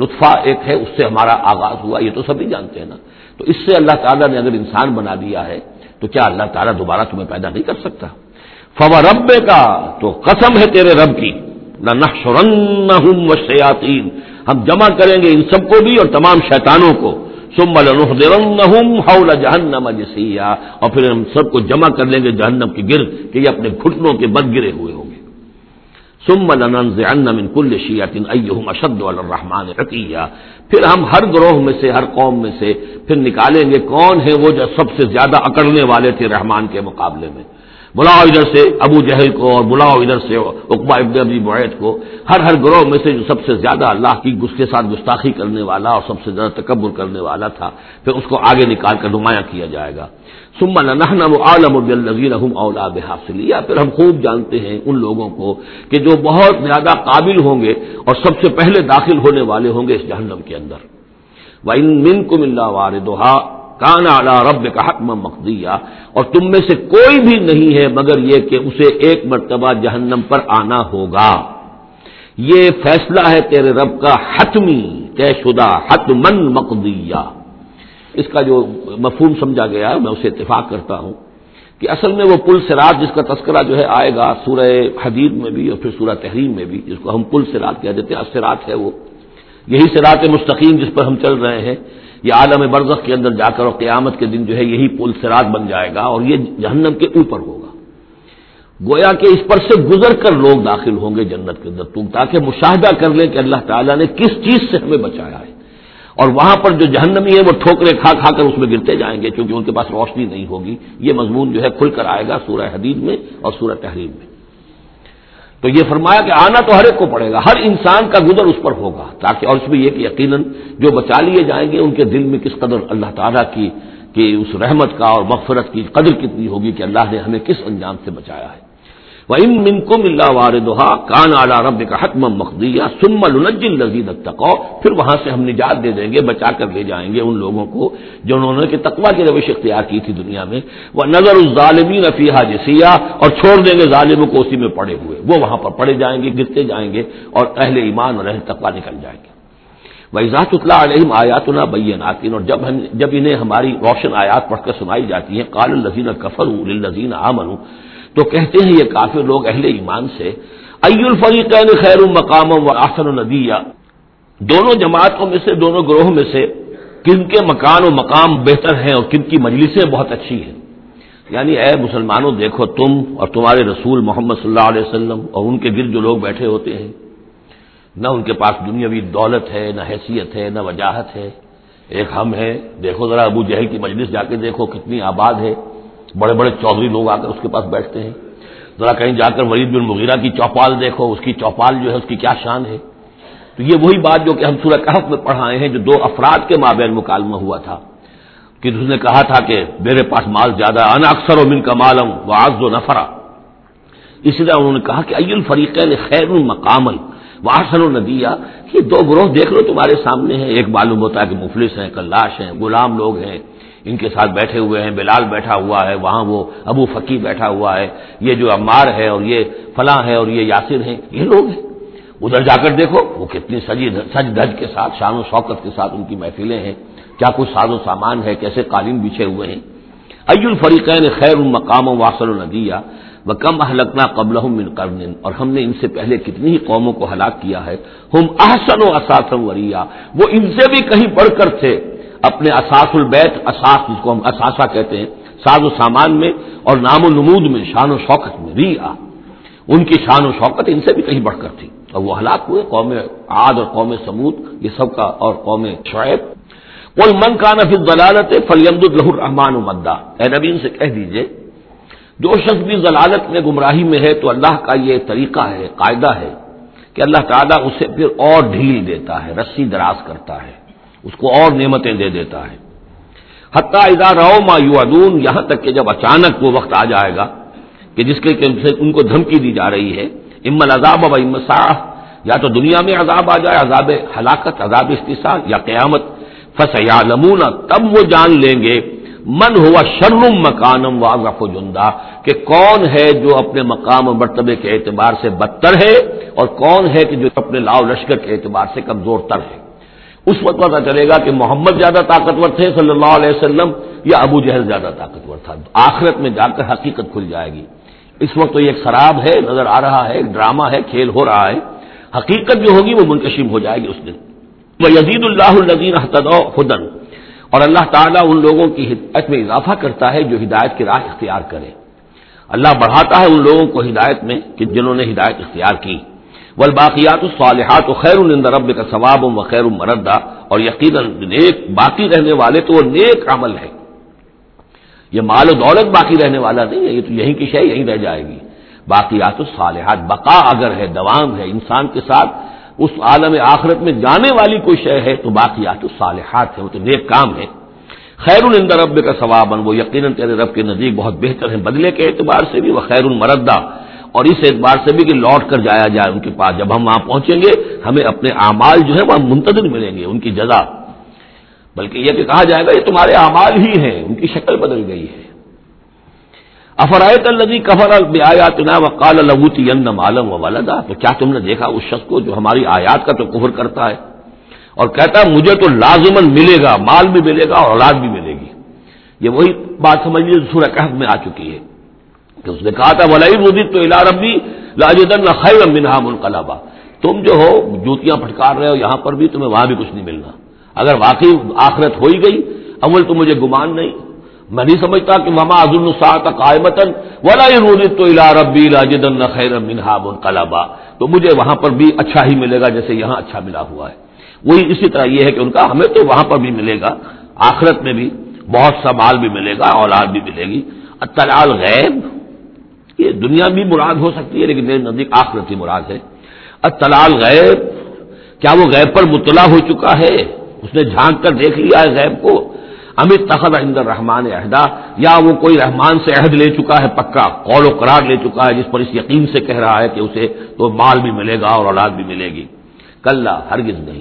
لطفہ ایک ہے، اس سے ہمارا آغاز ہوا، یہ تو سبھی جانتے ہیں نا۔ تو اس سے اللہ تعالیٰ نے اگر انسان بنا دیا ہے، تو کیا اللہ تعالیٰ دوبارہ تمہیں پیدا نہیں کر سکتا؟ فوا رب کا تو قسم ہے تیرے رب کی۔ نہ نہ ہم جمع کریں گے ان سب کو بھی اور تمام شیطانوں کو۔ سمل جہنم جسیا اور پھر ہم سب کو جمع کر لیں گے جہنم کے گرد، کہ یہ اپنے گھٹنوں کے بد گرے ہوئے ہوں۔ گے سمل من کل شیاتن ایہم اشد الرحمان عطیہ پھر ہم ہر گروہ میں سے، ہر قوم میں سے، پھر نکالیں گے کون ہے وہ جو سب سے زیادہ اکڑنے والے تھے رحمان کے مقابلے میں۔ بلاؤ ادھر سے ابو جہل کو اور بلاؤ ادھر سے اقبا ابن ابی معیت کو، ہر ہر گروہ میں سے جو سب سے زیادہ اللہ کی گس کے ساتھ گستاخی کرنے والا اور سب سے زیادہ تکبر کرنے والا تھا، پھر اس کو آگے نکال کر نمایاں کیا جائے گا۔ سمن عالم النظیر اولاد حاصل یا پھر ہم خوب جانتے ہیں ان لوگوں کو کہ جو بہت زیادہ قابل ہوں گے اور سب سے پہلے داخل ہونے والے ہوں گے اس جہنم کے اندر۔ وہ ان من کو وار کان اعلی رب کا حتم مقدیا اور تم میں سے کوئی بھی نہیں ہے مگر یہ کہ اسے ایک مرتبہ جہنم پر آنا ہوگا۔ یہ فیصلہ ہے تیرے رب کا حتمی طے شدہ حتمن مقدیا اس کا جو مفہوم سمجھا گیا، میں اسے اتفاق کرتا ہوں کہ اصل میں وہ پل سرات جس کا تذکرہ جو ہے آئے گا سورہ حدید میں بھی اور پھر سورہ تحریم میں بھی، جس کو ہم پل سرات کہہ دیتے ہیں اسرات ہے وہ۔ یہی سرات مستقیم جس پر ہم چل رہے ہیں۔ یہ عالم برزخ کے اندر جا کر اور قیامت کے دن جو ہے یہی پل سرات بن جائے گا اور یہ جہنم کے اوپر ہوگا۔ گویا کہ اس پر سے گزر کر لوگ داخل ہوں گے جنت کے اندر۔ تم تاکہ مشاہدہ کر لیں کہ اللہ تعالیٰ نے کس چیز سے ہمیں بچایا ہے۔ اور وہاں پر جو جہنمی ہے وہ ٹھوکرے کھا کھا کر اس میں گرتے جائیں گے کیونکہ ان کے پاس روشنی نہیں ہوگی۔ یہ مضمون جو ہے کھل کر آئے گا سورہ حدید میں اور سورہ تحریر میں۔ تو یہ فرمایا کہ آنا تو ہر ایک کو پڑے گا، ہر انسان کا گزر اس پر ہوگا، تاکہ اور اس میں یہ کہ یقیناً جو بچا لیے جائیں گے، ان کے دل میں کس قدر اللہ تعالیٰ کی کہ اس رحمت کا اور مغفرت کی قدر کتنی ہوگی کہ اللہ نے ہمیں کس انجام سے بچایا ہے۔ وہ ان من کم اللہ وار دہا کان اعلیٰ رب کا حتم مخدیہ سم پھر وہاں سے ہم نجات دے دیں گے، بچا کر لے جائیں گے ان لوگوں کو جو انہوں نے کہ تقوا کی روش اختیار کی تھی دنیا میں۔ وہ نظر الظالمین فیحا جسیا اور چھوڑ دیں گے ظالموں کو اسی میں پڑے ہوئے۔ وہ وہاں پر پڑے جائیں گے، گرتے جائیں گے اور اہل ایمان اور اہل تقوا نکل جائیں گے۔ ویزات اطلاع علیہم آیات نا اور جب ہم جب انہیں ہماری روشن آیات پڑھ کر سنائی جاتی ہیں کال الزین کفر الزین عامن تو کہتے ہیں یہ کافی لوگ اہل ایمان سے ای الفریقین خیر المقام و آسن الدیہ دونوں جماعتوں میں سے، دونوں گروہوں میں سے کن کے مکان و مقام بہتر ہیں اور کن کی مجلسیں بہت اچھی ہیں۔ یعنی اے مسلمانوں، دیکھو تم اور تمہارے رسول محمد صلی اللہ علیہ وسلم اور ان کے گرد جو لوگ بیٹھے ہوتے ہیں، نہ ان کے پاس دنیاوی دولت ہے، نہ حیثیت ہے، نہ وجاہت ہے۔ ایک ہم ہے دیکھو ذرا ابو جہل کی مجلس جا کے دیکھو کتنی آباد ہے۔ بڑے بڑے چودھری لوگ آ کر اس کے پاس بیٹھتے ہیں۔ ذرا کہیں جا کر ولید بن مغیرہ کی چوپال دیکھو، اس کی چوپال جو ہے، اس کی کیا شان ہے۔ تو یہ وہی بات جو کہ ہم سورہ کہف میں پڑھائے ہیں، جو دو افراد کے مابین مکالمہ ہوا تھا۔ کہ اس نے کہا تھا کہ میرے پاس مال زیادہ ان اکثر و من کا مالم و آز و نفرا۔ اسی طرح انہوں نے کہا کہ ای الفریق خیر المقامل واسن الدیہ یہ دو گروہ دیکھ لو تمہارے سامنے ہیں۔ ایک معلوم ہوتا ہے کہ مفلس ہیں، کلاش ہیں، غلام لوگ ہیں۔ ان کے ساتھ بیٹھے ہوئے ہیں، بلال بیٹھا ہوا ہے، وہاں وہ ابو فقی بیٹھا ہوا ہے، یہ جو عمار ہے اور یہ فلاں ہے اور یہ یاسر ہیں، یہ لوگ ہیں۔ ادھر جا کر دیکھو، وہ کتنی سجی سج دج کے ساتھ، شان و شوکت کے ساتھ ان کی محفلیں ہیں۔ کیا کچھ ساز و سامان ہے؟ کیسے قالین بچھے ہوئے ہیں؟ ای الفریقین خیر المقام و واصل الدیہ وہ کم اہلکنا قبل من کرن اور ہم نے ان سے پہلے کتنی ہی قوموں کو ہلاک کیا ہے۔ ہم احسن و اساسم وریا۔ وہ ان سے بھی کہیں بڑھ کر تھے۔ اپنے اساس البیت، اساس جس کو ہم اثاثہ کہتے ہیں، ساز و سامان میں اور نام و نمود میں، شان و شوکت میں ریا ان کی شان و شوکت ان سے بھی کہیں بڑھ کر تھی۔ اور وہ ہلاک ہوئے، قوم عاد اور قوم سمود یہ سب کا اور قوم شعیب۔ کوئی من کا نفی ضلالت فلیمد الرح الرحمان مدا۔ اے نبی، ان سے کہہ دیجیے، جو شخص بھی ضلالت میں گمراہی میں ہے تو اللہ کا یہ طریقہ ہے، قاعدہ ہے کہ اللہ تعالیٰ اسے پھر اور ڈھیل دیتا ہے، رسی دراز کرتا ہے۔ اس کو اور نعمتیں دے دیتا ہے۔ حتیٰ ادا رو ما یو ادون یہاں تک کہ جب اچانک وہ وقت آ جائے گا کہ جس کے ان کو دھمکی دی جا رہی ہے ام الزاب و ام صاح یا تو دنیا میں عذاب آ جائے، عذاب ہلاکت، عذاب استثار یا قیامت۔ فس یا تب وہ جان لیں گے، من ہوا شرم مکانم واضح و جندہ کہ کون ہے جو اپنے مقام و مرتبے کے اعتبار سے بدتر ہے، اور کون ہے کہ جو اپنے لاؤ لشکر کے اعتبار سے کمزور تر ہے۔ اس وقت پتا چلے گا کہ محمد زیادہ طاقتور تھے صلی اللہ علیہ وسلم یا ابو جہل زیادہ طاقتور تھا۔ آخرت میں جا کر حقیقت کھل جائے گی۔ اس وقت تو یہ ایک خراب ہے، نظر آ رہا ہے، ایک ڈرامہ ہے، کھیل ہو رہا ہے۔ حقیقت جو ہوگی وہ منکشم ہو جائے گی اس دن۔ وہ یزید اللہ النزین خدن اور اللہ تعالیٰ ان لوگوں کی ہدایت میں اضافہ کرتا ہے جو ہدایت کی راہ اختیار کرے۔ اللہ بڑھاتا ہے ان لوگوں کو ہدایت میں کہ جنہوں نے ہدایت اختیار کی۔ والباقیات الصالحات و خیر الند رب کا ثواب و خیر المردہ اور یقیناً نیک باقی رہنے والے تو وہ نیک عمل ہے یہ مال و دولت باقی رہنے والا نہیں ہے، یہ تو یہیں کی شے، یہیں رہ جائے گی۔ باقیات الصالحات، بقا اگر ہے، دوام ہے، انسان کے ساتھ اس عالم آخرت میں جانے والی کوئی شے ہے، تو باقیات الصالحات ہے وہ تو نیک کام ہے خیر الند رب کا ثوابن وہ یقیناً تیرے رب کے نزدیک بہت بہتر ہے بدلے کے اعتبار سے بھی، وہ خیر المردہ اور اس اعتبار سے بھی کہ لوٹ کر جایا جائے ان کے پاس۔ جب ہم وہاں پہنچیں گے، ہمیں اپنے اعمال جو ہے وہ منتظر ملیں گے، ان کی جزا۔ بلکہ یہ کہ کہا جائے گا، یہ تمہارے اعمال ہی ہیں، ان کی شکل بدل گئی ہے۔ افرائت النبی کفر آیات نا وقال لبوتی عالم و والدہ تو کیا تم نے دیکھا اس شخص کو جو ہماری آیات کا تو کفر کرتا ہے اور کہتا ہے، مجھے تو لازمن ملے گا، مال بھی ملے گا اور اولاد بھی ملے گی۔ یہ وہی بات سمجھ لیجیے سورہ کہف میں آ چکی ہے۔ کہ اس نے کہا تھا ولائی مدد تو الا ربی لاجدن خیر منہا منقلبا۔ تم جو ہو، جوتیاں پھٹکار رہے ہو، یہاں پر بھی تمہیں وہاں بھی کچھ نہیں ملنا۔ اگر واقعی آخرت ہو ہی گئی اول تو مجھے گمان نہیں۔ میں نہیں سمجھتا کہ مما عظم الساط قائمتن ولائی مدد تو الا ربی لاجدن خیر منہا منقلبا۔ تو مجھے وہاں پر بھی اچھا ہی ملے گا، جیسے یہاں اچھا ملا ہوا ہے۔ وہی اسی طرح یہ ہے کہ ان کا ہمیں تو وہاں پر بھی ملے گا، آخرت میں بھی بہت سا مال بھی ملے گا، اولاد بھی ملے گی۔ اطلاع غیب یہ دنیا بھی مراد ہو سکتی ہے لیکن میرے نزدیک آخرتی مراد ہے۔ اطلاع غیب، کیا وہ غیب پر مطلع ہو چکا ہے؟ اس نے جھانک کر دیکھ لیا ہے غیب کو۔ امت تخت اندر رحمان عہدہ، یا وہ کوئی رحمان سے عہد لے چکا ہے، پکا قول و قرار لے چکا ہے، جس پر اس یقین سے کہہ رہا ہے کہ اسے تو مال بھی ملے گا اور اولاد بھی ملے گی۔ کل ہرگز نہیں۔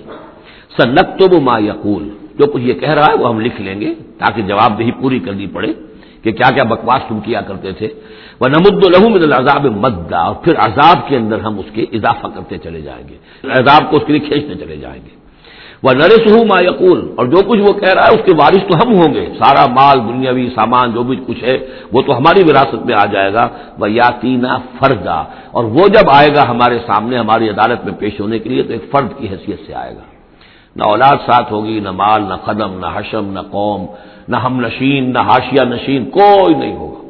سنت تو ما یقول، جو کچھ یہ کہہ رہا ہے وہ ہم لکھ لیں گے تاکہ جواب دہی پوری کرنی پڑے۔ کہ کیا کیا بکواس تم کیا کرتے تھے؟ وہ نمد الحم من العذاب مدا اور پھر عذاب کے اندر ہم اس کے اضافہ کرتے چلے جائیں گے۔ عذاب کو اس کے لیے کھینچتے چلے جائیں گے۔ وہ نرس ہوں ما یقول اور جو کچھ وہ کہہ رہا ہے اس کے وارث تو ہم ہوں گے۔ سارا مال، دنیاوی سامان، جو بھی کچھ ہے، وہ تو ہماری وراثت میں آ جائے گا۔ وہ یاتینا فردا اور وہ جب آئے گا ہمارے سامنے، ہماری عدالت میں پیش ہونے کے لیے، تو ایک فرد کی حیثیت سے آئے گا۔ نہ اولاد ساتھ ہوگی، نہ مال، نہ قدم، نہ حشم، نہ قوم۔ نہ ہم نشین، نہ ہاشیا نشین، کوئی نہیں ہوگا۔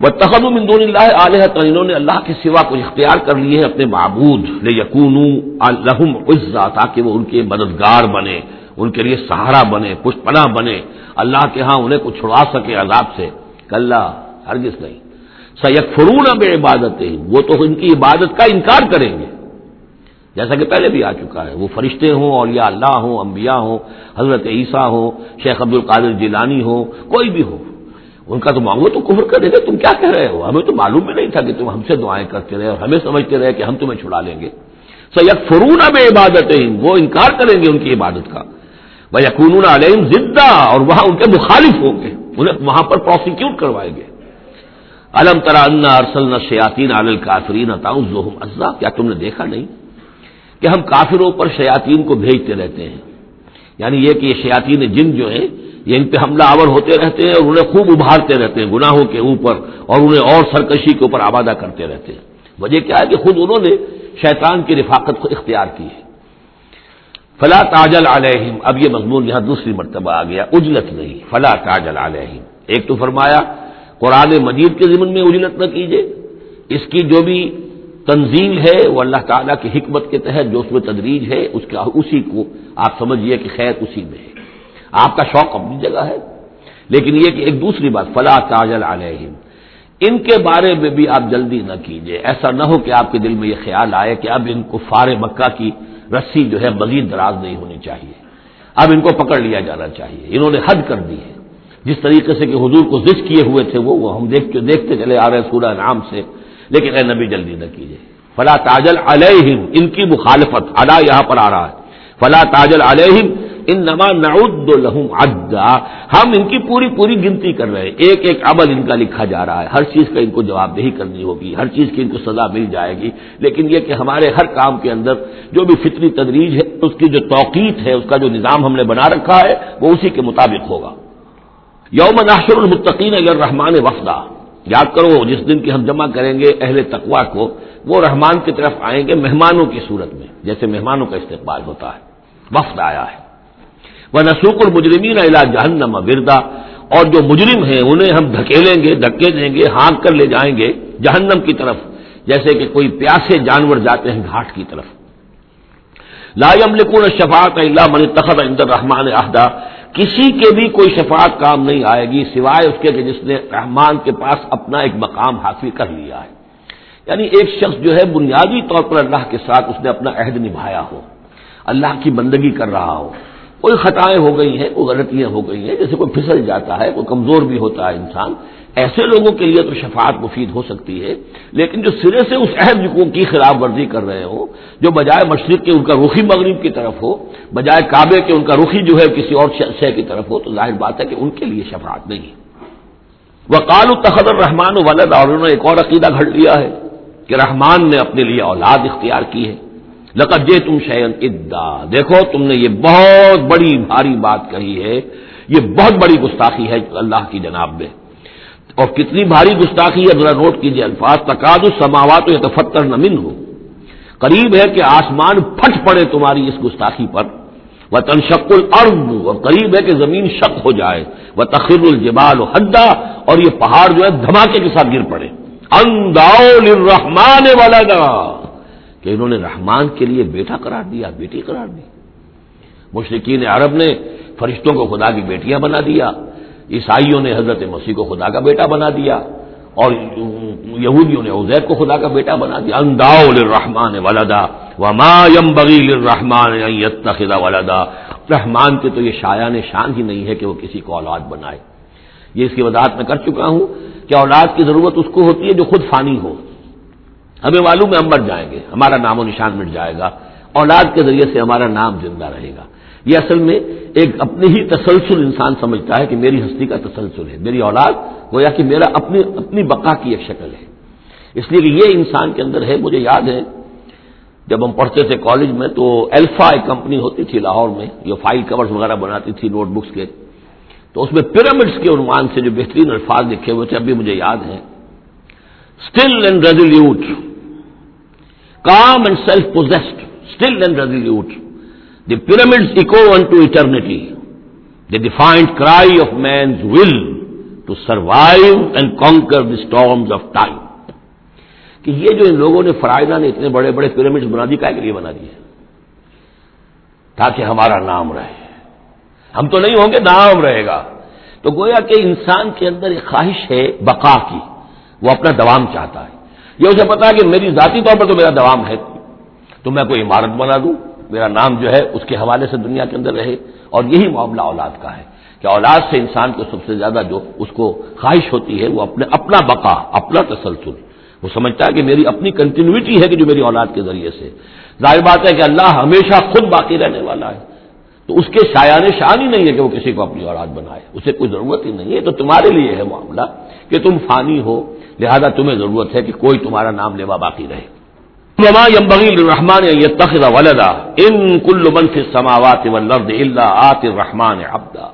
وہ تخم دون اللہ علیہ انہوں نے اللہ کے سوا کو اختیار کر لیے ہیں اپنے معبود لے یقون الحم عزا تاکہ وہ ان کے مددگار بنے، ان کے لیے سہارا بنے پشت پناہ بنے۔ اللہ کے ہاں انہیں کو چھڑا سکے عذاب سے۔ کل ہرگز نہیں۔ سید فرون اب عبادت وہ تو ان کی عبادت کا انکار کریں گے۔ جیسا کہ پہلے بھی آ چکا ہے۔ وہ فرشتے ہوں اور یا اللہ ہوں، انبیاء ہوں، حضرت عیسیٰ ہوں، شیخ عبد القادر جیلانی ہو کوئی بھی ہو۔ ان کا تو مانگو تو کفر کر دے تم کیا کہہ رہے ہو؟ ہمیں تو معلوم بھی نہیں تھا کہ تم ہم سے دعائیں کرتے رہے اور ہمیں سمجھتے رہے کہ ہم تمہیں چھڑا لیں گے۔ سید فرون اب عبادت وہ انکار کریں گے ان کی عبادت کا۔ وہ یقون علیہم زدہ اور وہاں ان کے مخالف ہوں گے۔ انہیں وہاں پر پروسیکیوٹ کروائیں گے۔ علم ترا ارسل شیاتین عالل کافرین ازا کیا تم نے دیکھا نہیں؟ کہ ہم کافروں پر شیاتین کو بھیجتے رہتے ہیں۔ یعنی یہ کہ یہ شیاتین جن جو ہیں، یہ ان پہ حملہ آور ہوتے رہتے ہیں اور انہیں خوب ابھارتے رہتے ہیں، گناہوں کے اوپر اور انہیں اور سرکشی کے اوپر آبادہ کرتے رہتے ہیں۔ وجہ کیا ہے کہ خود انہوں نے شیطان کی رفاقت کو اختیار کی ہے۔ فلا تاجل علیہم۔ اب یہ مضمون یہاں دوسری مرتبہ آ گیا، اجلت نہیں، فلا تاجل علیہم۔ ایک تو فرمایا، قرآن مجید کے ضمن میں اجلت نہ کیجیے اس کی جو بھی تنظیم ہے وہ اللہ تعالیٰ کی حکمت کے تحت جو اس میں تدریج ہے، اس کا اسی کو آپ سمجھیے کہ خیر اسی میں ہے۔ آپ کا شوق اپنی جگہ ہے۔ لیکن یہ کہ ایک دوسری بات فلاں تاجل علیہم۔ ان کے بارے میں بھی آپ جلدی نہ کیجیے ایسا نہ ہو کہ آپ کے دل میں یہ خیال آئے کہ اب ان کو فار مکہ کی رسی جو ہے مزید دراز نہیں ہونی چاہیے۔ اب ان کو پکڑ لیا جانا چاہیے۔ انہوں نے حد کر دی ہے۔ جس طریقے سے کہ حضور کو زش کیے ہوئے تھے وہ ہم دیکھ دیکھتے چلے آ رہے سورہ نام سے۔ لیکن اے نبی جلدی نہ کیجیے فلا تاجل علیہم، ان کی مخالفت، ادا یہاں پر آ رہا ہے۔ فلا تاجل علیہم ان نما نعد لہم ادا ہم ان کی پوری پوری گنتی کر رہے ہیں۔ ایک ایک عمل ان کا لکھا جا رہا ہے۔ ہر چیز کا ان کو جواب دہی کرنی ہوگی۔ ہر چیز کی ان کو سزا مل جائے گی۔ لیکن یہ کہ ہمارے ہر کام کے اندر جو بھی فطری تدریج ہے، اس کی جو توقیت ہے، اس کا جو نظام ہم نے بنا رکھا ہے، وہ اسی کے مطابق ہوگا۔ یوم ناشر المتقین اگر رحمان وفدہ یاد کرو جس دن کی ہم جمع کریں گے اہل تقوا کو، وہ رحمان کی طرف آئیں گے مہمانوں کی صورت میں، جیسے مہمانوں کا استقبال ہوتا ہے، وفد آیا ہے۔ وہ نسوق المجرمین علاج جہنم وردا۔ اور جو مجرم ہیں، انہیں ہم دھکیلیں گے، دھکے دیں گے، ہانک کر لے جائیں گے جہنم کی طرف، جیسے کہ کوئی پیاسے جانور جاتے ہیں گھاٹ کی طرف۔ لا یملکون شفاعت اللہ من تخت اندر رحمان احدہ کسی کے بھی کوئی شفاعت کام نہیں آئے گی سوائے اس کے کہ جس نے رحمان کے پاس اپنا ایک مقام حاصل کر لیا ہے۔ یعنی ایک شخص جو ہے بنیادی طور پر اللہ کے ساتھ اس نے اپنا عہد نبھایا ہو، اللہ کی بندگی کر رہا ہو۔ کوئی خطائیں ہو گئی ہیں، کوئی غلطیاں ہو گئی ہیں، جیسے کوئی پھسل جاتا ہے، کوئی کمزور بھی ہوتا ہے انسان ایسے لوگوں کے لیے تو شفاعت مفید ہو سکتی ہے، لیکن جو سرے سے اس عہد کی خلاف ورزی کر رہے ہو جو بجائے مشرق کے ان کا رخی مغرب کی طرف ہو، بجائے کعبے کے ان کا رخی جو ہے کسی اور شے کی طرف ہو، تو ظاہر بات ہے کہ ان کے لیے شفاعت نہیں وہ کال تخد الرحمان ولد اور انہوں نے ایک اور عقیدہ گھڑ لیا ہے کہ رحمان نے اپنے لیے اولاد اختیار کی ہے۔ لقد جے تم شیئن ادا دیکھو، تم نے یہ بہت بڑی بھاری بات کہی ہے، یہ بہت بڑی گستاخی ہے اللہ کی جناب میں۔ اور کتنی بھاری گستاخی ہے، ذرا نوٹ کیجیے الفاظ تقاد السماوات یا تفتر نمن ہو قریب ہے کہ آسمان پھٹ پڑے تمہاری اس گستاخی پر۔ وہ تنشق الارض اور قریب ہے کہ زمین شک ہو جائے۔ وہ تخر الجبال و حدا، اور یہ پہاڑ جو ہے دھماکے کے ساتھ گر پڑے۔ انداؤ رحمان والا کہ انہوں نے رحمان کے لیے بیٹا قرار دیا، بیٹی قرار دی۔ مشرقین عرب نے فرشتوں کو خدا کی بیٹیاں بنا دیا۔ عیسائیوں نے حضرت مسیح کو خدا کا بیٹا بنا دیا اور یہودیوں نے عزیر کو خدا کا بیٹا بنا دیا۔ انداؤ رحمان ولدا وما یم بغیل رحمان ولدا۔ رحمان کے تو یہ شایان شان ہی نہیں ہے کہ وہ کسی کو اولاد بنائے۔ یہ اس کی وضاحت میں کر چکا ہوں کہ اولاد کی ضرورت اس کو ہوتی ہے جو خود فانی ہو۔ ہمیں معلوم ہے ہم مر جائیں گے، ہمارا نام و نشان مٹ جائے گا۔ اولاد کے ذریعے سے ہمارا نام زندہ رہے گا۔ یہ اصل میں ایک اپنی ہی تسلسل انسان سمجھتا ہے کہ میری ہستی کا تسلسل ہے، میری اولاد، گویا کہ میرا اپنی اپنی بقا کی ایک شکل ہے۔ اس لیے کہ یہ انسان کے اندر ہے، مجھے یاد ہے، جب ہم پڑھتے تھے کالج میں تو الفا ایک کمپنی ہوتی تھی لاہور میں، جو فائل کورس وغیرہ بناتی تھی، نوٹ بکس کے۔ تو اس میں پیرامڈس کے عنوان سے جو بہترین الفاظ لکھے ہوئے تھے، ابھی مجھے یاد ہے still and resolute calm and self possessed still and resolute the pyramid echo unto eternity the defiant cry of man's will to survive and conquer the storms of time کہ یہ جو ان لوگوں نے فرائدہ نے اتنے بڑے بڑے پیرامڈ بنا دی کا لیے بنا دیے تاکہ ہمارا نام رہے۔ ہم تو نہیں ہوں گے، نام رہے گا۔ تو گویا کہ انسان کے اندر ایک خواہش ہے بقا کی، وہ اپنا دوام چاہتا ہے۔ یہ اسے پتا ہے کہ میری ذاتی طور پر تو میرا دوام ہے۔ تو میں کوئی عمارت بنا دوں۔ میرا نام جو ہے اس کے حوالے سے دنیا کے اندر رہے اور یہی معاملہ اولاد کا ہے کہ اولاد سے انسان کو سب سے زیادہ جو اس کو خواہش ہوتی ہے وہ اپنے اپنا بقا، اپنا تسلسل۔ وہ سمجھتا ہے کہ میری اپنی کنٹینیوٹی ہے کہ جو میری اولاد کے ذریعے سے۔ ظاہر بات ہے کہ اللہ ہمیشہ خود باقی رہنے والا ہے۔ تو اس کے شایان شان ہی نہیں ہے کہ وہ کسی کو اپنی اولاد بنائے۔ اسے کوئی ضرورت ہی نہیں ہے۔ تو تمہارے لیے ہے معاملہ کہ تم فانی ہو۔ لہذا تمہیں ضرورت ہے کہ کوئی تمہارا نام لیوا باقی رہے۔ یم بغیل رحمان یہ تخلا ولدا ان کل منف سماوات اللہ آت رحمان ابدا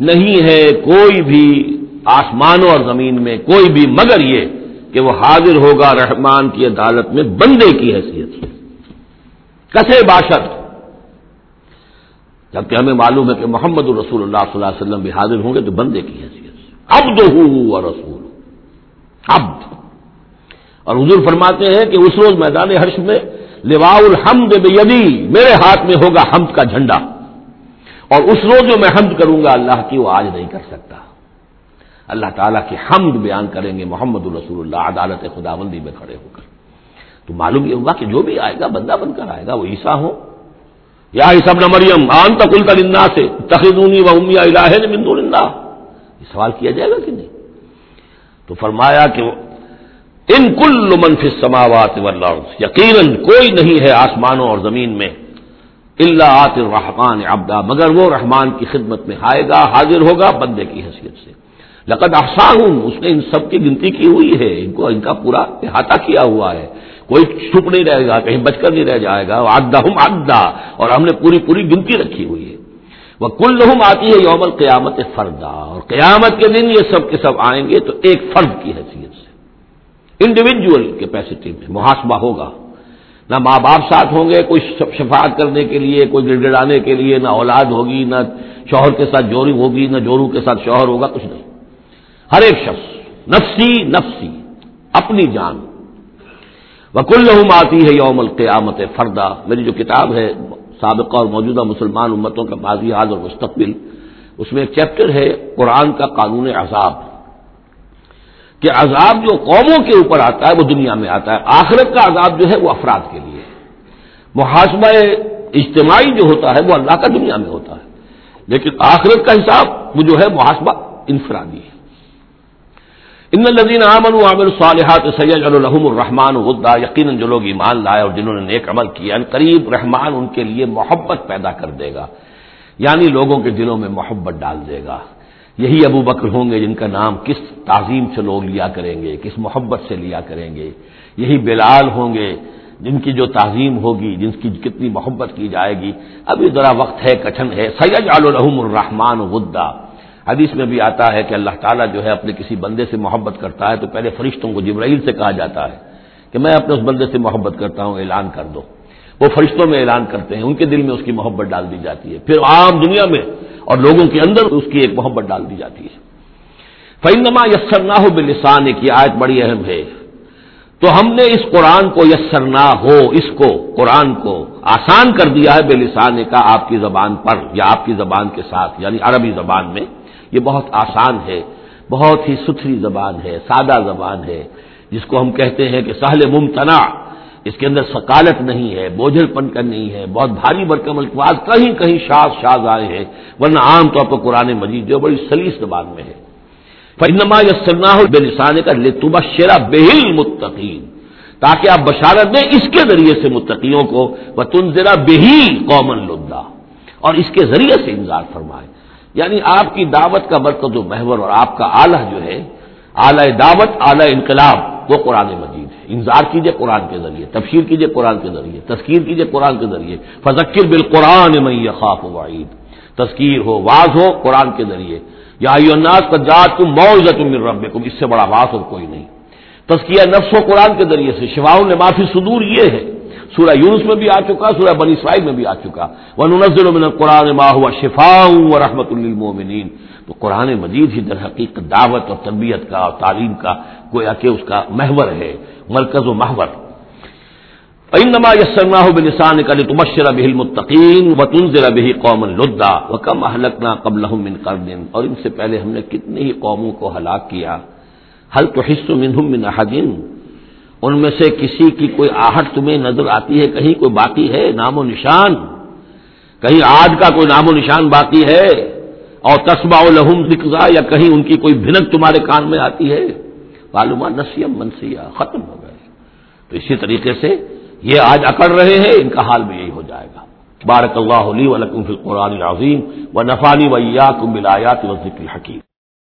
نہیں ہے کوئی بھی آسمانوں اور زمین میں کوئی بھی مگر یہ کہ وہ حاضر ہوگا رحمان کی عدالت میں بندے کی حیثیت سے۔ کسے باشد جبکہ ہمیں معلوم ہے کہ محمد الرسول اللہ صلی اللہ علیہ وسلم بھی حاضر ہوں گے تو بندے کی حیثیت سے۔ اب دو رسول اب اور حضور فرماتے ہیں کہ اس روز میدان حرش میں لوا الحمد بیدی میرے ہاتھ میں ہوگا حمد کا جھنڈا۔ اور اس روز جو میں حمد کروں گا، اللہ کی وہ آج نہیں کر سکتا۔ اللہ تعالیٰ کی حمد بیان کریں گے، محمد الرسول اللہ، عدالت خدا بندی میں کھڑے ہو کر۔ تو معلوم یہ ہوگا کہ جو بھی آئے گا، بندہ بن کر آئے گا، وہ عیسا ہو یا سب نہ مریم آن تقل ترندا سے تخدونی و امیا الہ مندو اللہ۔ یہ سوال کیا جائے گا کہ نہیں؟ تو فرمایا کہ ان کل منفی سماوات یقیناً کوئی نہیں ہے آسمانوں اور زمین میں اللہ آت الرحمان ابدا مگر وہ رحمان کی خدمت میں آئے گا، حاضر ہوگا بندے کی حیثیت سے۔ لقد احسا ہوں اس نے ان سب کی گنتی کی ہوئی ہے، ان کو، ان کا پورا احاطہ کیا ہوا ہے۔ کوئی چھپ نہیں رہے گا، کہیں بچ کر نہیں رہ جائے گا۔ آگدا ہوں آگدا اور ہم نے پوری پوری گنتی رکھی ہوئی ہے۔ وہ کل لہم آتی ہے یوم قیامت فردا، اور قیامت کے دن یہ سب کے سب آئیں گے تو ایک فرد کی حیثیت سے۔ انڈیویجل کیپیسٹی میں محاسبہ ہوگا۔ نہ ماں باپ ساتھ ہوں گے، کوئی شفاعت کرنے کے لیے، کوئی گڑ گڑانے کے لیے، نہ اولاد ہوگی، نہ شوہر کے ساتھ جوری ہوگی، نہ جورو کے ساتھ شوہر ہوگا، کچھ نہیں۔ ہر ایک شخص، نفسی نفسی، اپنی جان۔ وکل آتی ہے یوم القیامت فردا۔ میری جو کتاب ہے، سابقہ اور موجودہ مسلمان امتوں کا ماضی، حال اور مستقبل، اس میں ایک چیپٹر ہے، قرآن کا قانون عذاب۔ کہ عذاب جو قوموں کے اوپر آتا ہے، وہ دنیا میں آتا ہے۔ آخرت کا عذاب جو ہے، وہ افراد کے لیے محاسبہ اجتماعی جو ہوتا ہے، وہ اللہ کا دنیا میں ہوتا ہے۔ لیکن آخرت کا حساب، وہ جو ہے، محاسبہ انفرادی ہے۔ ان الدین امن عامر صالحات سید الرحم الرحمان غدا۔ یقیناً جو لوگ ایمان لائے اور جنہوں نے نیک عمل کیا ان قریب رحمان ان کے لیے محبت پیدا کر دے گا۔ یعنی لوگوں کے دلوں میں محبت ڈال دے گا۔ یہی ابو بکر ہوں گے جن کا نام کس تعظیم سے لوگ لیا کریں گے، کس محبت سے لیا کریں گے۔ یہی بلال ہوں گے جن کی جو تعظیم ہوگی، جن کی کتنی محبت کی جائے گی۔ ابھی ذرا وقت ہے، کٹھن ہے۔ سید الرحم الرحمان غدا۔ حدیث میں بھی آتا ہے کہ اللہ تعالیٰ جو ہے اپنے کسی بندے سے محبت کرتا ہے تو پہلے فرشتوں کو جبرائیل سے کہا جاتا ہے کہ میں اپنے اس بندے سے محبت کرتا ہوں، اعلان کر دو۔ وہ فرشتوں میں اعلان کرتے ہیں، ان کے دل میں اس کی محبت ڈال دی جاتی ہے۔ پھر عام دنیا میں اور لوگوں کے اندر اس کی ایک محبت ڈال دی جاتی ہے۔ فینما یسر نہ ہو بے لسان ایک آیت بڑی اہم ہے۔ تو ہم نے اس قرآن کو یسر نہ ہو، اس کو، قرآن کو آسان کر دیا ہے بے لسان کا آپ کی زبان پر یا آپ کی زبان کے ساتھ یعنی عربی زبان میں۔ یہ بہت آسان ہے، بہت ہی ستھری زبان ہے، سادہ زبان ہے، جس کو ہم کہتے ہیں کہ سہل ممتنا اس کے اندر سکالت نہیں ہے بوجھل پن کا نہیں ہے، بہت بھاری برکم الفاظ کہیں کہیں شاز شاز آئے ہیں، ورنہ عام طور پر قرآن مجید جو بڑی سلیس زبان میں ہے۔ فنما یا بے نسان کا لتبا شیرا بہل متقین تاکہ آپ بشارت دیں اس کے ذریعے سے متقیوں کو وہ تنظرا بہی قومن لدا۔ اور اس کے ذریعے سے انذار فرمائے۔ یعنی آپ کی دعوت کا مرکز و محور اور آپ کا آلہ جو ہے اعلی دعوت اعلی انقلاب، وہ قرآن مجید۔ ہے انذار کیجیے قرآن کے ذریعے تفسیر کیجیے قرآن کے ذریعے، تذکیر کیجیے قرآن کے ذریعے۔ فذکر بالقرآن میں خواب وعید۔ تذکیر ہو واض ہو قرآن کے ذریعے۔ یا الناس کا جات تم معذت من رب اس سے بڑا واضح اور کوئی نہیں۔ تزکیہ نفس و قرآن کے ذریعے سے۔ شفاؤں نے معافی صدور یہ ہے۔ سورہ یونس میں بھی آ چکا، سورہ بنی اسرائیل میں بھی آ چکا۔ وہ نزل من قرآن ما ہوا شفاؤں و رحمت للمؤمنین تو قرآن مجید ہی در حقیقت دعوت اور تربیت کا اور تعلیم کا گویا کہ اس کا محور ہے، مرکز و محور۔ اینما یسرنا بلسان کا لتبشر به المتقین وتنذر به قوما لدا وكم اهلكنا قبلهم من قرن اور ان سے پہلے ہم نے کتنی ہی قوموں کو ہلاک کیا۔ حل تحس منهم من احد ان میں سے کسی کی کوئی آہٹ تمہیں نظر آتی ہے، کہیں کوئی باقی ہے؟ نام و نشان۔ کہیں آج کا کوئی نام و نشان باقی ہے؟ اور تسبا لہم دکھا یا کہیں ان کی کوئی بھنک تمہارے کان میں آتی ہے۔ معلومات نسیم منسی ختم ہو گئے۔ تو اسی طریقے سے یہ آج اکڑ رہے ہیں، ان کا حال بھی یہی ہو جائے گا۔ بارک اللہ علی ولکم فی القرآن العظیم و نفانی ویا کم بلایات و ذکر حکیم